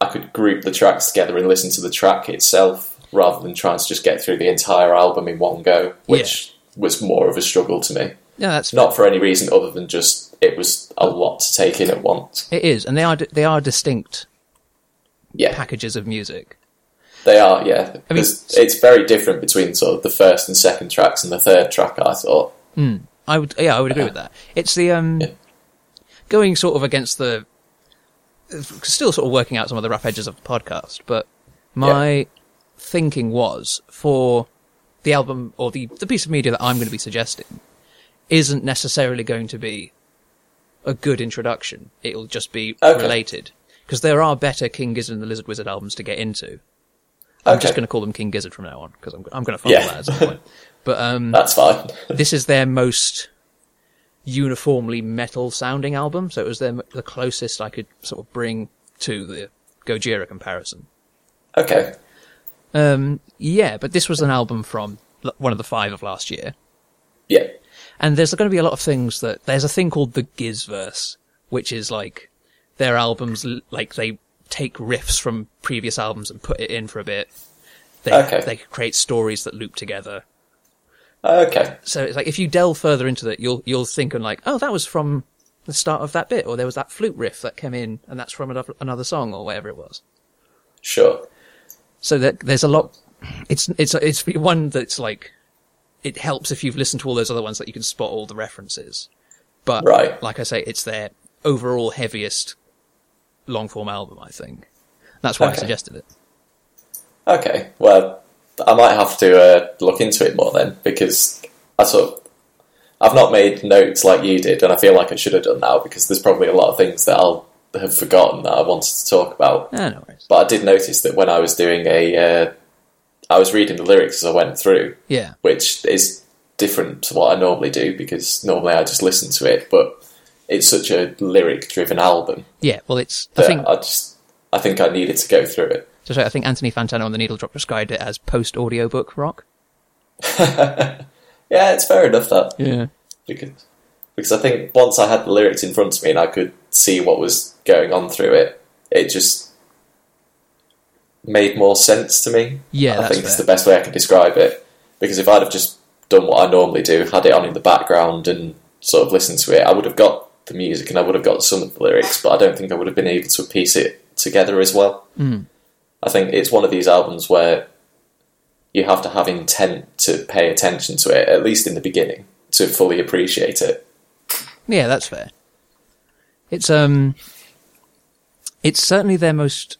I could group the tracks together and listen to the track itself rather than trying to just get through the entire album in one go, which was more of a struggle to me. yeah, that's Not for any reason other than just it was a lot to take in at once. It is, and they are they are distinct Yeah, packages of music. they are. Yeah, I mean- it's very different between sort of the first and second tracks and the third track. I thought. I would, yeah, I would agree with that. It's the um, Yeah. going sort of against the, still sort of working out some of the rough edges of the podcast. But my thinking was for the album or the the piece of media that I'm going to be suggesting isn't necessarily going to be a good introduction. It'll just be Okay. related because there are better King Gizzard and the Lizard Wizard albums to get into. I'm Okay. just going to call them King Gizzard from now on because I'm I'm going to follow Yeah. that at some point. But um, That's fine. this is their most uniformly metal sounding album, so it was their, the closest I could sort of bring to the Gojira comparison. okay. Um, yeah, but this was an album from one of the five of last year, Yeah. and there's going to be a lot of things that there's a thing called the Gizverse, which is like their albums, like they take riffs from previous albums and put it in for a bit. They Okay. they create stories that loop together. Okay. so it's like if you delve further into that, you'll you'll think and like, oh, that was from the start of that bit, or there was that flute riff that came in, and that's from another, another song or whatever it was. Sure. So that there's a lot. It's it's it's one that's like it helps if you've listened to all those other ones that you can spot all the references. But Right. like I say, it's their overall heaviest long form album. I think that's why I suggested it. Okay. Well, I might have to uh, look into it more then because I sort of I've not made notes like you did, and I feel like I should have done now because there's probably a lot of things that I'll have forgotten that I wanted to talk about. Ah, no. But I did notice that when I was doing a, uh, I was reading the lyrics as I went through, Yeah, which is different to what I normally do because normally I just listen to it, but it's such a lyric-driven album yeah. Well, it's I think I just I think I needed to go through it. So sorry, I think Anthony Fantano on the Needle Drop described it as post audiobook rock. Yeah, it's fair enough that Yeah. because because I think once I had the lyrics in front of me and I could see what was going on through it, it just made more sense to me. Yeah, I think it's the best way I can describe it. Because if I'd have just done what I normally do, had it on in the background and sort of listened to it, I would have got the music and I would have got some of the lyrics, but I don't think I would have been able to piece it together as well. Mm. I think it's one of these albums where you have to have intent to pay attention to it, at least in the beginning, to fully appreciate it. Yeah, that's fair. It's um, it's certainly their most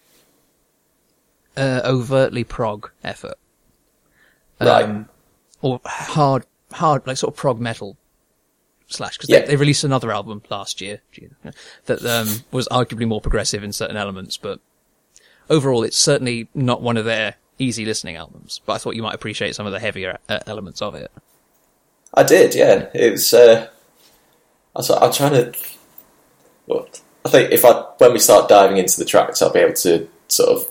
uh, overtly prog effort, Right. um, or hard, hard like sort of prog metal slash because Yeah. they, they released another album last year that um, was arguably more progressive in certain elements, but overall, it's certainly not one of their easy listening albums. But I thought you might appreciate some of the heavier uh, elements of it. I did, yeah. It was. Uh, I was, I'm trying to. Well, I think if I when we start diving into the tracks, I'll be able to sort of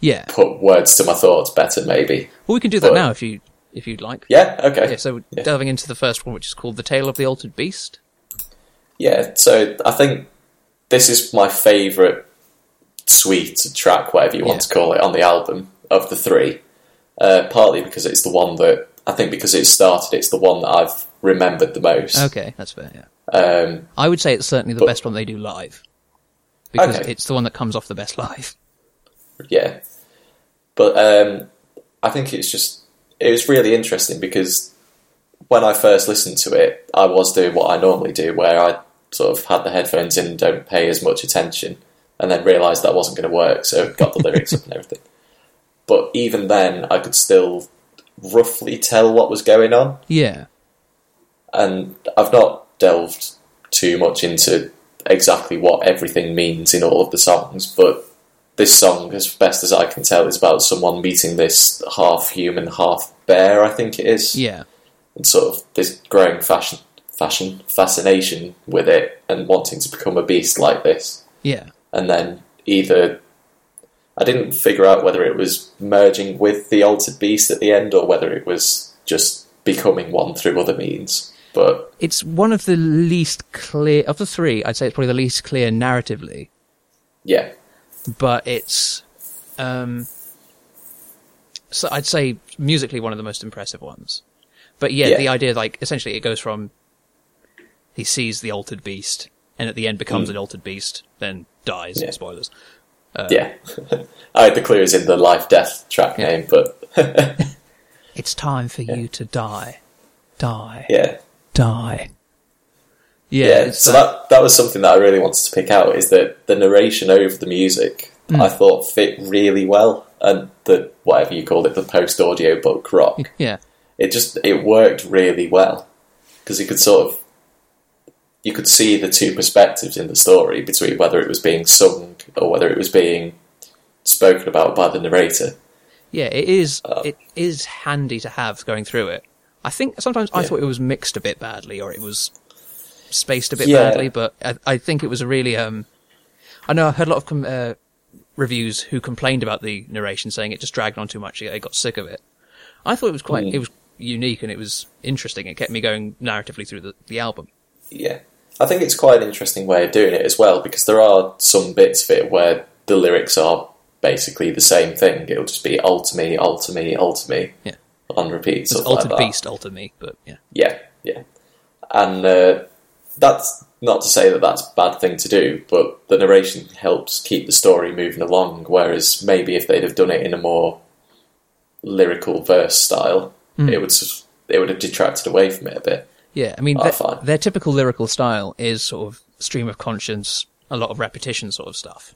Yeah, put words to my thoughts better, maybe. well, we can do that But- now if you if you'd like. Yeah. Okay. Yeah, so Yeah. delving into the first one, which is called The Tale of the Altered Beast. Yeah, so I think this is my favourite suite track, whatever you want Yeah. to call it, on the album of the three. Uh, partly because it's the one that I think because it started, it's the one that I've remembered the most. Okay, that's fair, yeah. Um, I would say it's certainly the But- best one they do live. Because Okay. it's the one that comes off the best live. yeah, but um, I think it's just it was really interesting because when I first listened to it, I was doing what I normally do, where I sort of had the headphones in and don't pay as much attention, and then realised that wasn't going to work, so got the lyrics up and everything. But even then, I could still roughly tell what was going on, Yeah. and I've not delved too much into exactly what everything means in all of the songs, but this song, as best as I can tell, is about someone meeting this half human, half bear. I think it is, Yeah. and sort of this growing fashion, fashion fascination with it, and wanting to become a beast like this. Yeah. And then either I didn't figure out whether it was merging with the altered beast at the end, or whether it was just becoming one through other means. But It's one of the least clear of the three. I'd say it's probably the least clear narratively, yeah, but it's, um, so I'd say musically one of the most impressive ones. But yeah, Yeah. the idea like essentially it goes from he sees the altered beast and at the end becomes Mm. an altered beast, then dies. Yeah. Spoilers. yeah. I had the clues in the life death track Yeah. name, but It's time for you to die, die, yeah, die. Yeah, yeah. so that- that that was something that I really wanted to pick out is that the narration over the music Mm. I thought fit really well, and the whatever you called it, the post audio book rock. yeah, it just it worked really well because you could sort of you could see the two perspectives in the story between whether it was being sung or whether it was being spoken about by the narrator. yeah. It is. Uh, it is handy to have going through it. I think sometimes I Yeah. thought it was mixed a bit badly, or it was spaced a bit Yeah. badly. But I, I think it was a really. Um, I know I heard a lot of com- uh, reviews who complained about the narration, saying it just dragged on too much. They got sick of it. I thought it was quite. Mm. It was unique and it was interesting. It kept me going narratively through the, the album. Yeah, I think it's quite an interesting way of doing it as well because there are some bits of it where the lyrics are basically the same thing. It'll just be alter me, alter me, alter me Yeah. on repeat. It's altered like beast, altered me, but yeah. Yeah, yeah. And uh, that's not to say that that's a bad thing to do, but the narration helps keep the story moving along. Whereas maybe if they'd have done it in a more lyrical verse style, it would it would have detracted away from it a bit. Yeah, I mean, Oh, their, their typical lyrical style is sort of stream of conscience, a lot of repetition sort of stuff,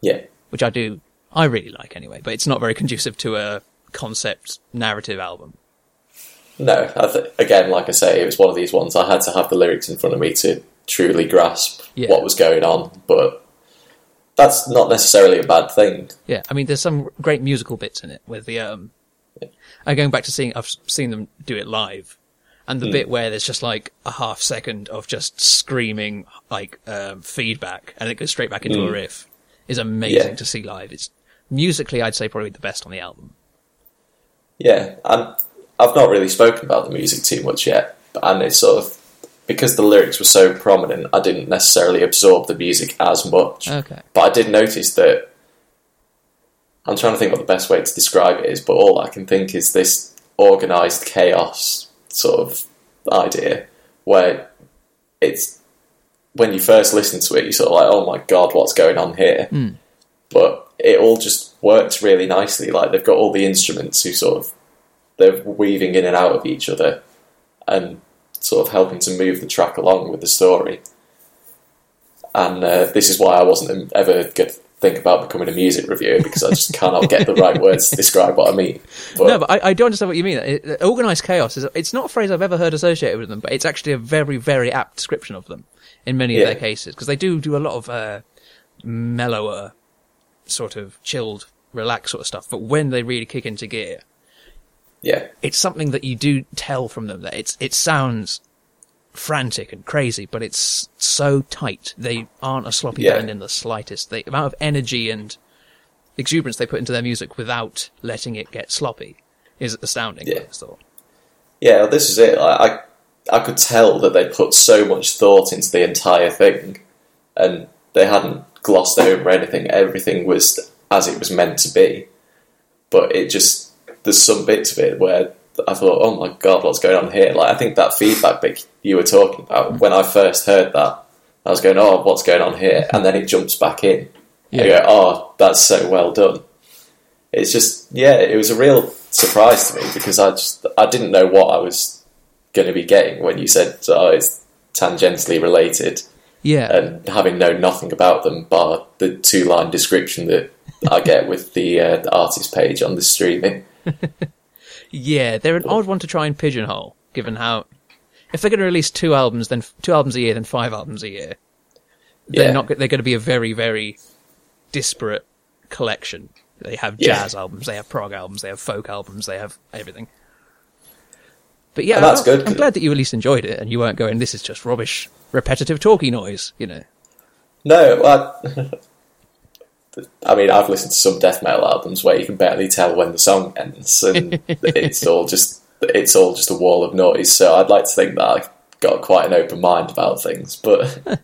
Yeah, which I do, I really like anyway, but it's not very conducive to a concept narrative album. no. I th- again, like I say, it was one of these ones I had to have the lyrics in front of me to truly grasp Yeah. what was going on. But that's not necessarily a bad thing. Yeah, I mean, there's some great musical bits in it with the, um, and going back to seeing, I've seen them do it live, and the Hmm. bit where there's just like a half second of just screaming, like, um, feedback, and it goes straight back into a Hmm. riff is amazing Yeah. to see live. It's musically, I'd say probably the best on the album. Yeah, and I've not really spoken about the music too much yet, and it's sort of because the lyrics were so prominent, I didn't necessarily absorb the music as much. Okay. But I did notice that I'm trying to think what the best way to describe it is, but all I can think is this organized chaos sort of idea where it's when you first listen to it, you're sort of like, oh my god, what's going on here? But it all just works really nicely. Like they've got all the instruments who sort of they're weaving in and out of each other and sort of helping to move the track along with the story. And uh, this is why I wasn't ever to think about becoming a music reviewer because I just cannot get the right words to describe what I mean. But, no, but I, I do understand what you mean. It, organized chaos is it's not a phrase I've ever heard associated with them, but it's actually a very, very apt description of them in many of Yeah. their cases because they do do a lot of uh, mellower, sort of chilled, relaxed sort of stuff. But when they really kick into gear, yeah, it's something that you do tell from them that it's it sounds frantic and crazy, but it's so tight. They aren't a sloppy Yeah. band in the slightest. The amount of energy and exuberance they put into their music without letting it get sloppy is astounding. Yeah. I thought. yeah, this is it. I, I I could tell that they put so much thought into the entire thing, and they hadn't glossed over anything. Everything was as it was meant to be. But it just there's some bits of it where I thought, oh my god, what's going on here? Like I think that feedback bit you were talking about when I first heard that, I was going, oh, what's going on here? And then it jumps back in. Yeah. I go, oh, that's so well done. It's just, yeah, it was a real surprise to me because I just I didn't know what I was going to be getting when you said oh, it's tangentially related, Yeah, and having known nothing about them bar the two line description that I get with the, uh, the artist page on the streaming. yeah, they're an odd one to try and pigeonhole, given how if they're going to release two albums, then two albums a year, then five albums a year, they're Yeah. not. They're going to be a very, very disparate collection. They have Yeah. jazz albums, they have prog albums, they have folk albums, they have everything. But yeah, that's I'm, good, I'm glad that you at least enjoyed it, and you weren't going, "This is just rubbish, repetitive talky noise." You know, No, I, I mean, I've listened to some death metal albums where you can barely tell when the song ends, and it's all just it's all just a wall of noise. So I'd like to think that I've got quite an open mind about things, but I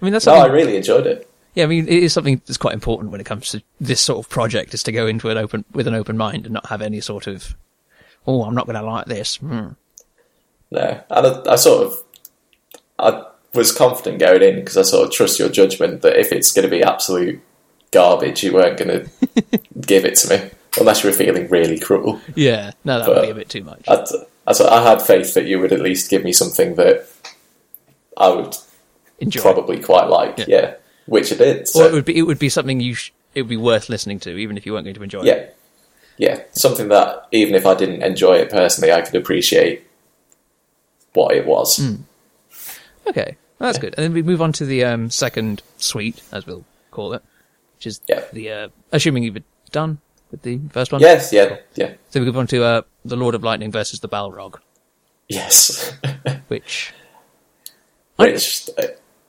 mean that's no, I really enjoyed it. yeah. I mean, it is something that's quite important when it comes to this sort of project, is to go into an open with an open mind and not have any sort of, "Oh, I'm not going to like this." Hmm. No, and I, I sort of I was confident going in because I sort of trust your judgment that if it's going to be absolute garbage, you weren't going to give it to me unless you were feeling really cruel. Yeah, no, that But- would be a bit too much. I, I, I had faith that you would at least give me something that I would Enjoy. probably quite like. Yeah. Yeah, which I did. So, it would be it would be something you sh- it would be worth listening to, even if you weren't going to enjoy it. yeah, yeah, something that even if I didn't enjoy it personally, I could appreciate what it was. Hmm. Okay, well, that's good. And then we move on to the um, second suite, as we'll call it, which is Yeah. the uh, assuming you've done with the first one. Yes, yeah, yeah, So we move on to uh, the Lord of Lightning versus the Balrog, yes. which I- which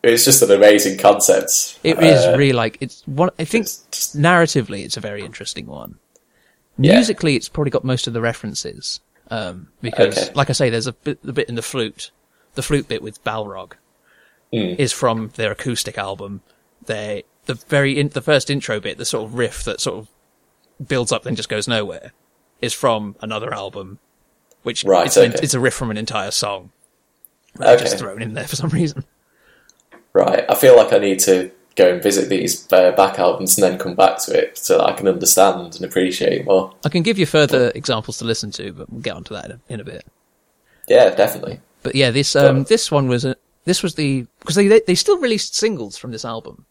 it's just an amazing concept. it is Uh, really like it's one. I think just- narratively, it's a very interesting one. Yeah. Musically, it's probably got most of the references um, because, Okay. like I say, there's a bit, the bit in the flute, the flute bit with Balrog Mm. is from their acoustic album. They the very in, the first intro bit, the sort of riff that sort of builds up then just goes nowhere, is from another album, which Right, it's, an, it's a riff from an entire song. They're just thrown in there for some reason. Right, I feel like I need to go and visit these uh, back albums and then come back to it so that I can understand and appreciate more. I can give you further examples to listen to, but we'll get onto that in a, in a bit. Yeah, definitely. But yeah, this um, this one was a, this was the because they, they they still released singles from this album,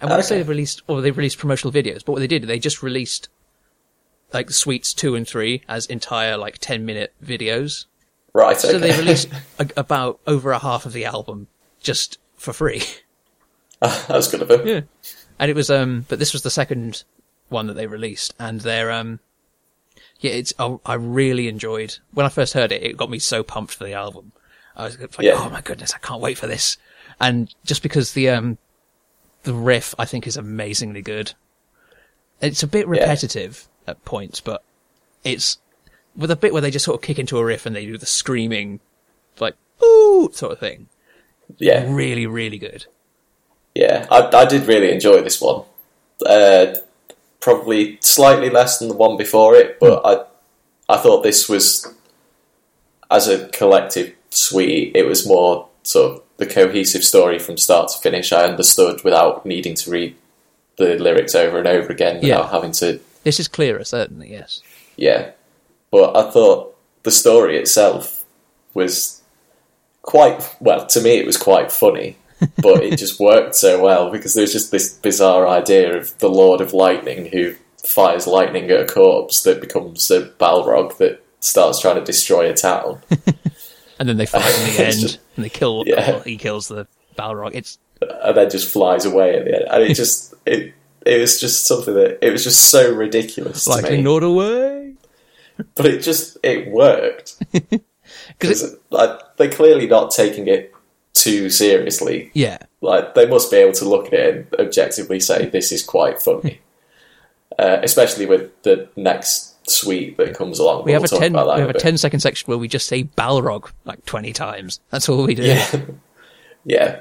and when I say they've released or they've released promotional videos, but what they did they just released like suites two and three as entire like ten minute videos. Right, So okay. they released a, about over a half of the album just for free. That's good of them. Yeah. And it was um but this was the second one that they released and they're um yeah, it's I, I really enjoyed when I first heard it, it got me so pumped for the album. I was like, Yeah. oh my goodness, I can't wait for this. And just because the um the riff I think is amazingly good. It's a bit repetitive at points, but it's with a bit where they just sort of kick into a riff and they do the screaming like ooh sort of thing. Yeah, Really, really good. yeah. I, I did really enjoy this one. Uh, probably slightly less than the one before it, but I I thought this was as a collective suite. It was more sort of the cohesive story from start to finish. I understood without needing to read the lyrics over and over again without Yeah. having to This is clearer, certainly, yes. Yeah, but I thought the story itself was quite well. To me, it was quite funny, but it just worked so well because there was just this bizarre idea of the Lord of Lightning who fires lightning at a corpse that becomes a Balrog that starts trying to destroy a town, And then they fight in the end, just- and they kill. Yeah. well, he kills the Balrog. It's and then just flies away at the end. And it just it it was just something that it was just so ridiculous to like me, not away but it just it worked. because Because like, they're clearly not taking it too seriously. yeah, Like they must be able to look at it and objectively say this is quite funny. uh, especially with the next suite that comes along. we We'll have a ten. We have a bit. 10 second section where we just say Balrog like twenty times. That's all we do. Yeah, yeah.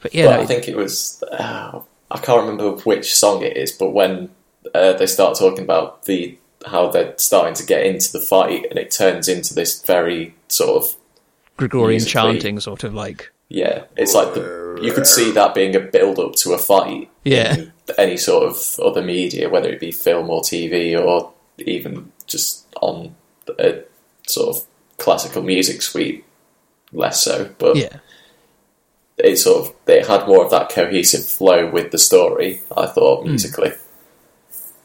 But yeah, but no, I think it was. Uh, I can't remember which song it is, but when uh, they start talking about the how they're starting to get into the fight, and it turns into this very sort of Gregorian chanting, sort of like Yeah, it's like the, you could see that being a build up to a fight. Yeah. In any sort of other media, whether it be film or TV or even just on a sort of classical music suite, less so. But yeah, it sort of it had more of that cohesive flow with the story. I Hmm. thought musically,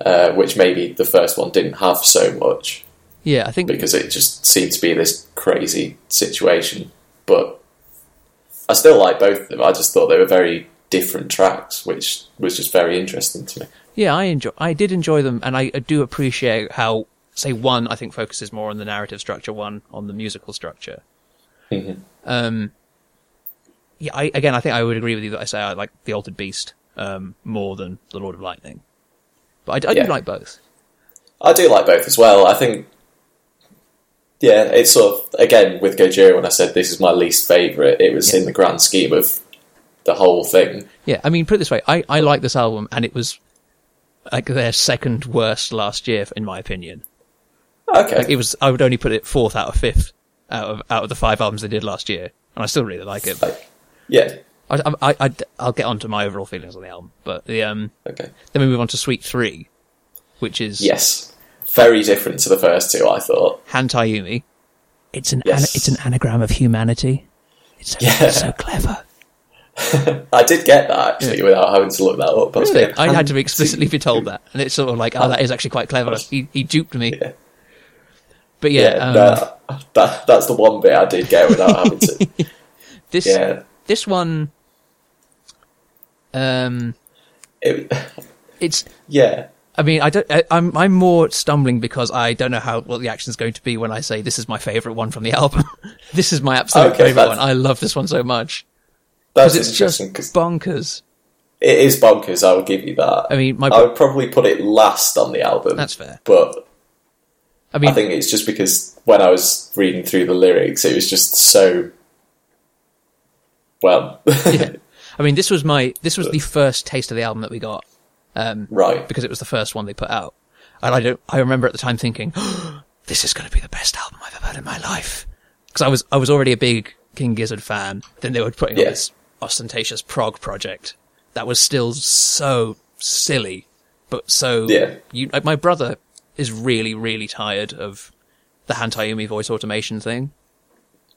uh, which maybe the first one didn't have so much yeah. I think because it just seemed to be this crazy situation. but I still like both of them. I just thought they were very different tracks, which was just very interesting to me. Yeah, I enjoy. I did enjoy them, and I, do appreciate how, say, one I think focuses more on the narrative structure, one on the musical structure. Mhm. Um, yeah, I, again, I think I would agree with you that I say I like the Altered Beast um, more than the Lord of Lightning, but I, I Yeah. do like both. I do like both as well. I think, yeah, it's sort of again with Gojira. When I said this is my least favorite, it was Yeah. in the grand scheme of the whole thing. Yeah, I mean, put it this way, I, I like this album, and it was like their second worst last year, in my opinion. Okay, Like it was, I would only put it fourth out of fifth out of out of the five albums they did last year, and I still really like it. Like, yeah, I, I, I, I'll get onto my overall feelings on the album, but the um, okay, then we move on to Suite Three, which is yes, very different to the first two. I thought. Han-Tyumi. It's an Yes. ana- it's an anagram of humanity. It's so, Yeah. it's so clever. I did get that actually without having to look that up. I, Really? thinking, I had to "Han- explicitly be told that, and it's sort of like, oh, that is actually quite clever. He, he duped me. Yeah. But yeah, Yeah, um, that, that that's the one bit I did get without having to. this Yeah, this one, um, it, it's yeah, I mean, I don't. I, I'm I'm more stumbling because I don't know how what the action's going to be when I say this is my favorite one from the album. this is my absolute Okay, favorite that's- one. I love this one so much that's because it's just bonkers. it is bonkers. I will give you that. I mean, my I would probably put it last on the album. That's fair. but I mean, I think it's just because when I was reading through the lyrics, it was just so well. yeah. I mean, this was my this was the first taste of the album that we got um, right. because it was the first one they put out, and I don't. I remember at the time thinking, "This is going to be the best album I've ever heard in my life," because I was I was already a big King Gizzard fan. Then they were putting Yeah. this ostentatious prog project that was still so silly, but so Yeah. You, like, my brother is really really tired of the Han-Tyumi voice automation thing.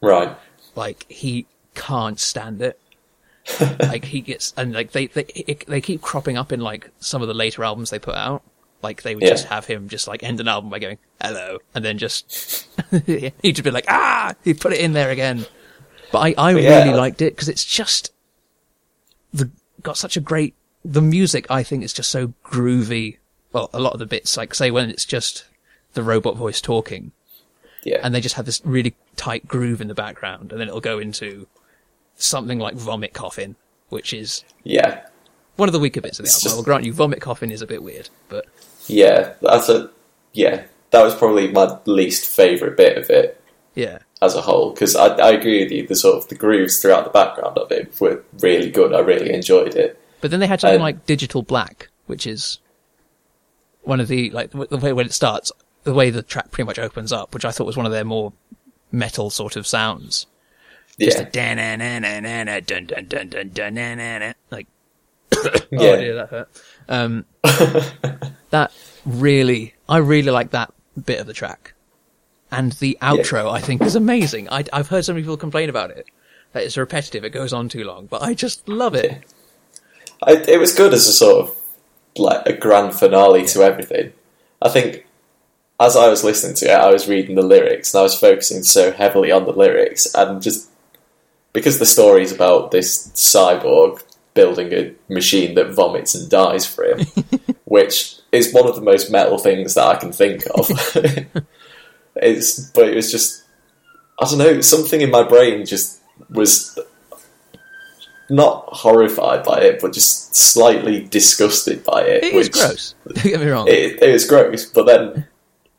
Right. Like he can't stand it. like he gets and like they they it, they keep cropping up in like some of the later albums they put out. Like they would Yeah. just have him just like end an album by going hello, and then just he'd just be like ah, he put it in there again. But I I yeah. really liked it because it's just the got such a great the music. I think is just so groovy. Well, a lot of the bits, like say when it's just the robot voice talking, Yeah. and they just have this really tight groove in the background, and then it'll go into something like Vomit Coffin, which is yeah. one of the weaker bits of the It's album. just- I will grant you, Vomit Coffin is a bit weird, but Yeah. That's a yeah. That was probably my least favorite bit of it yeah, as a whole because I, I, agree with you. The sort of the grooves throughout the background of it were really good. I really enjoyed it. But then they had something um, like Digital Black, which is one of the like the way when it starts, the way the track pretty much opens up, which I thought was one of their more metal sort of sounds. Just yeah. like oh yeah. dear that hurt. Um, that really, I really like that bit of the track and the outro I think is amazing. I, I've heard some people complain about it that it's repetitive, it goes on too long, but I just love it. I, it was good as a sort of like a grand finale to everything. I think as I was listening to it, I was reading the lyrics and I was focusing so heavily on the lyrics and just because the story is about this cyborg building a machine that vomits and dies for him, which is one of the most metal things that I can think of. it's but it was just I don't know something in my brain just was not horrified by it, but just slightly disgusted by it. It was gross. Don't get me wrong. It, it was gross, but then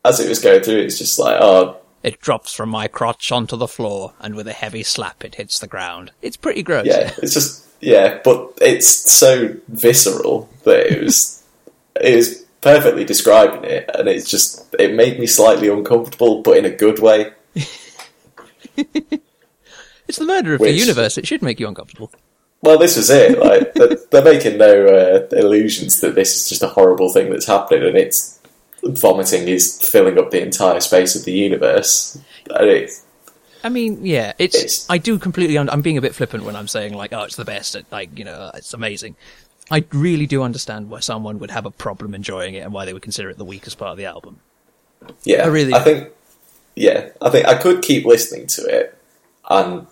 as it was going through, it's just like, oh, It drops from my crotch onto the floor, and with a heavy slap, it hits the ground. It's pretty gross. yeah, it's just yeah, but it's so visceral that it was it was perfectly describing it, and it's just it made me slightly uncomfortable, but in a good way. It's the murder of the universe. It should make you uncomfortable. Well, this was it. Like they're, they're making no uh, illusions that this is just a horrible thing that's happening, and it's vomiting is filling up the entire space of the universe. I mean, yeah, it's, It's- I do completely. I'm being a bit flippant when I'm saying like, oh, it's the best. Like, you know, it's amazing. I really do understand why someone would have a problem enjoying it and why they would consider it the weakest part of the album. yeah, I really- I think yeah, I think I could keep listening to it, and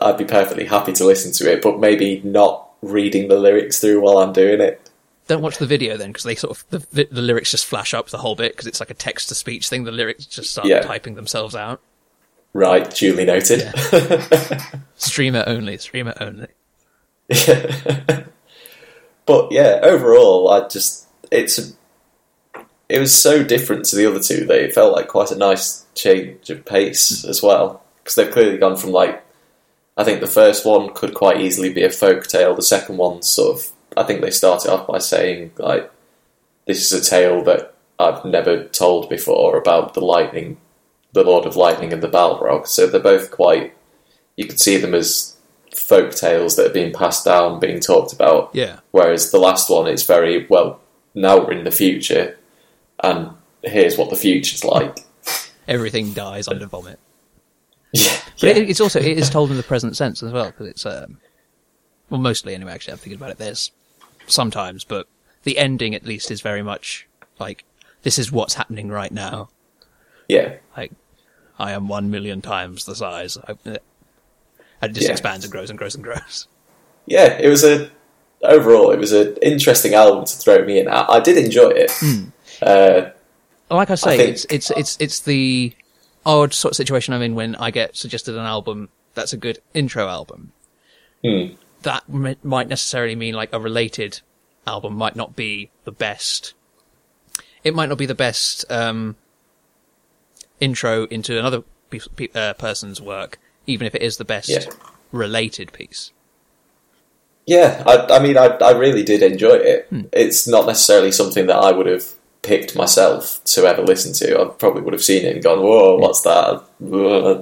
I'd be perfectly happy to listen to it, but maybe not reading the lyrics through while I'm doing it. Don't watch the video then, because they sort of the, the, lyrics just flash up the whole bit because it's like a text to speech thing. The lyrics just start Yeah. typing themselves out. Right, duly noted. Streamer only. Streamer only. But yeah, overall, I just it's a, it was so different to the other two that it felt like quite a nice change of pace hmm. as well because they've clearly gone from like I think the first one could quite easily be a folk tale. The second one sort of I think they started off by saying like this is a tale that I've never told before about the lightning, the Lord of Lightning and the Balrog. So they're both quite you could see them as folk tales that are being passed down, being talked about. Yeah. Whereas the last one, it's very well. Now we're in the future, and here's what the future's like. Everything dies under vomit. Yeah, But yeah, it, it's also it is told in the present sense as well because it's um, well mostly anyway. Actually, I'm thinking about it. There's sometimes, but the ending at least is very much like this is what's happening right now. yeah, Like I am one million times the size. I, and it just Yeah. expands and grows and grows and grows. yeah. It was a overall, it was an interesting album to throw me in. I, I did enjoy it. Uh, Like I say, think- it's it's it's it's the odd sort of situation I'm in when I get suggested an album that's a good intro album. hmm, That m- might necessarily mean like a related album might not be the best. It might not be the best um, intro into another pe- pe- uh, person's work, even if it is the best Yeah. related piece. yeah. I, I mean, I, I really did enjoy it. It's not necessarily something that I would have picked myself to ever listen to. I probably would have seen it and gone, "Whoa, what's that?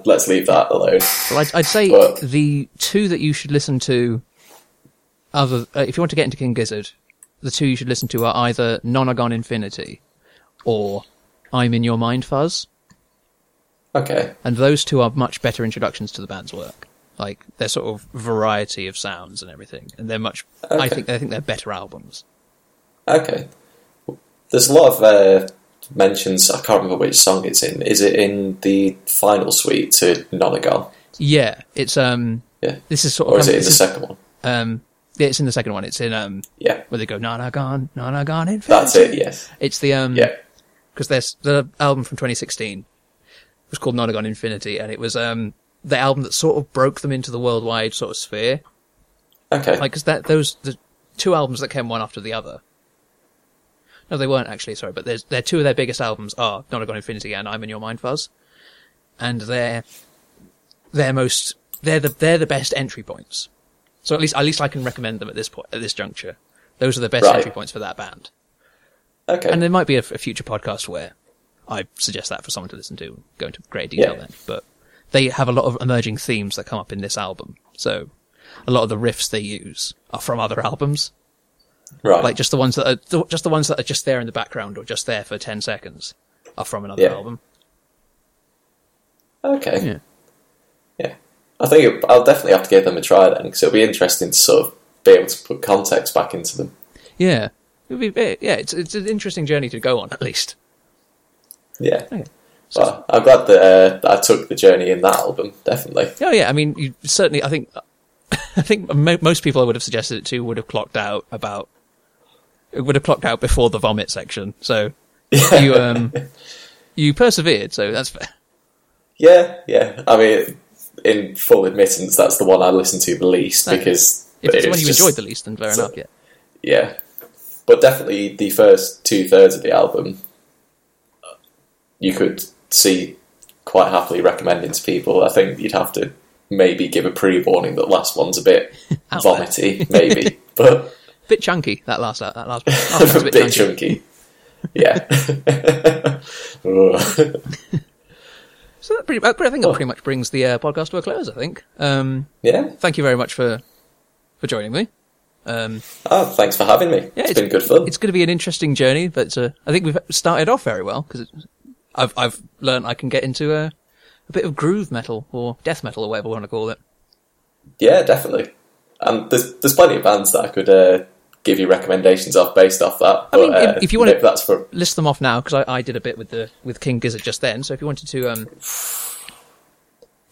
Let's leave that alone." Well, I'd, I'd say But- the two that you should listen to, other uh, if you want to get into King Gizzard, the two you should listen to are either Nonagon Infinity or I'm in Your Mind Fuzz, Okay, and those two are much better introductions to the band's work. Like their sort of variety of sounds and everything, and they're much. I think I think they're better albums. okay. There's a lot of uh, mentions. I can't remember which song it's in. Is it in the final suite to Nonagon? Yeah, it's um. Yeah. This is sort of Or is it in the is, second one? um. Yeah, it's in the second one. It's in um Yeah, where they go Nonagon, Nonagon Infinity. that's it. Yes. It's the um. Yeah. because there's the album from 2016 was called Nonagon Infinity, and it was um the album that sort of broke them into the worldwide sort of sphere. Okay. Like, because that those the two albums that came one after the other. No, they weren't actually. Sorry, but there's they're two of their biggest albums are Nonagon Infinity and I'm in Your Mind Fuzz, and they're they're most they're the they're the best entry points. So at least at least I can recommend them at this point at this juncture. Those are the best Right. entry points for that band. okay. And there might be a, a future podcast where I suggest that for someone to listen to, go into great detail Yeah. then. But they have a lot of emerging themes that come up in this album. So a lot of the riffs they use are from other albums, right. like just the ones that are just the ones that are just there in the background or just there for ten seconds are from another Yeah. album. okay. Yeah. Yeah. I think it, I'll definitely have to give them a try then, because it'll be interesting to sort of be able to put context back into them. Yeah, It'd be, yeah, it's it's an interesting journey to go on at least. Yeah. Okay. Well, I'm glad that uh, I took the journey in that album. Definitely. Oh yeah, I mean, you certainly. I think, I think mo- most people I would have suggested it to would have clocked out about. It would have clocked out before the vomit section. So you um, you persevered. So that's fair. Yeah, yeah. I mean, in full admittance, that's the one I listened to the least Okay. because If it's it the one you just- enjoyed the least, then fair so- enough. Yeah. Yeah, but definitely the first two thirds of the album, you could see quite happily recommending to people. I think you'd have to maybe give a pre warning that last one's a bit vomity, maybe, but Bit chunky that last that last, last one's a bit, chunky. Yeah. So that pretty, I think that pretty much brings the uh, podcast to a close. I think. Um, yeah. thank you very much for for joining me. Um, Oh, thanks for having me. yeah, it's been good fun. It's going to be an interesting journey, but uh, I think we've started off very well because I've I've learned I can get into a, a bit of groove metal or death metal or whatever we want to call it. Yeah, definitely. And there's there's plenty of bands that I could uh, give you recommendations of based off that. But, mean, if- uh, if you wanna- that's for List them off now because I, I did a bit with the with King Gizzard just then. So if you wanted to um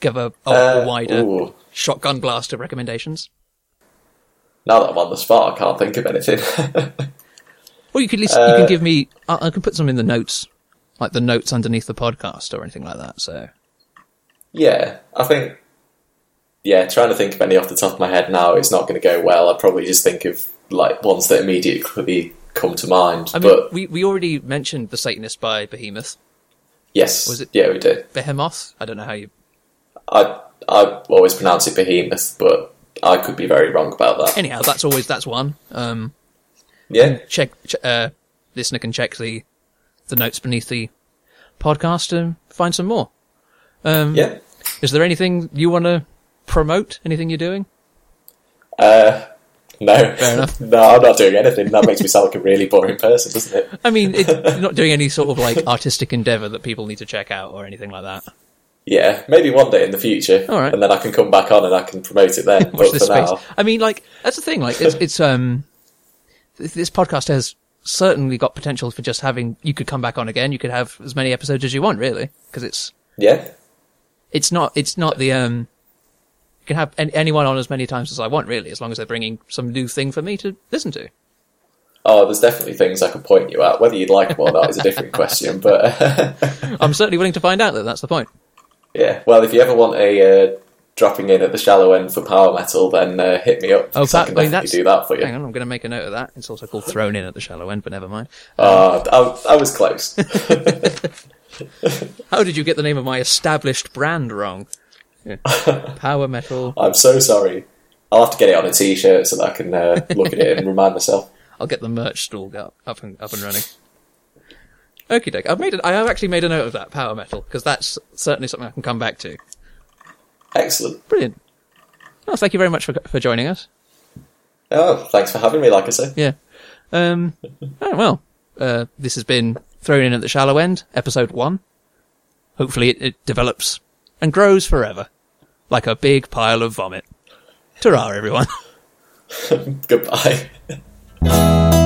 give a, a, a uh, wider ooh. shotgun blast of recommendations. Now that I'm on the spot, I can't think of anything. well, you could list, you can give me. I, I can put some in the notes, like the notes underneath the podcast or anything like that. So yeah, I think. Yeah, trying to think of any off the top of my head now, it's not going to go well. I'd probably just think of like ones that immediately come to mind. I mean, but we we already mentioned the Satanist by Behemoth, yes, was it- yeah, we did. Behemoth. I don't know how you. I I always pronounce it behemoth, but I could be very wrong about that. Anyhow, that's always that's one. Um, Yeah, check, ch- uh, listener can check the the notes beneath the podcast and find some more. Um, yeah. Is there anything you want to promote? Anything you're doing? Uh, no, Fair enough. no, I'm not doing anything. That makes me sound like a really boring person, doesn't it? I mean, it, you're not doing any sort of like artistic endeavor that people need to check out or anything like that. Yeah, maybe one day in the future, All right. and then I can come back on and I can promote it then. Watch but this for space. now, I mean, like that's the thing. Like it's it's um this podcast has certainly got potential for just having. You could come back on again. You could have as many episodes as you want, really, because it's yeah, it's not it's not the um. You can have any, anyone on as many times as I want, really, as long as they're bringing some new thing for me to listen to. oh, there's definitely things I can point you at. Whether you'd like them or not is a different question. But I'm certainly willing to find out that that's the point. yeah, well, if you ever want a uh, dropping in at the shallow end for power metal, then uh, hit me up. Oh, 'cause I that, can I mean, definitely do that for you. Hang on, I'm going to make a note of that. It's also called thrown in at the shallow end, but never mind. Uh, I, I was close. How did you get the name of my established brand wrong? Yeah. Power metal. I'm so sorry. I'll have to get it on a t-shirt so that I can uh, look at it and remind myself. I'll get the merch stall up, up and up and running. Okie doke. I've made it. I have actually made a note of that power metal because that's certainly something I can come back to. Excellent. Brilliant. Well, thank you very much for for joining us. Oh, thanks for having me. Like I said, Yeah. Um. well, uh, this has been thrown in at the shallow end, episode one. Hopefully, it, it develops and grows forever, like a big pile of vomit. Ta-ra, everyone. goodbye.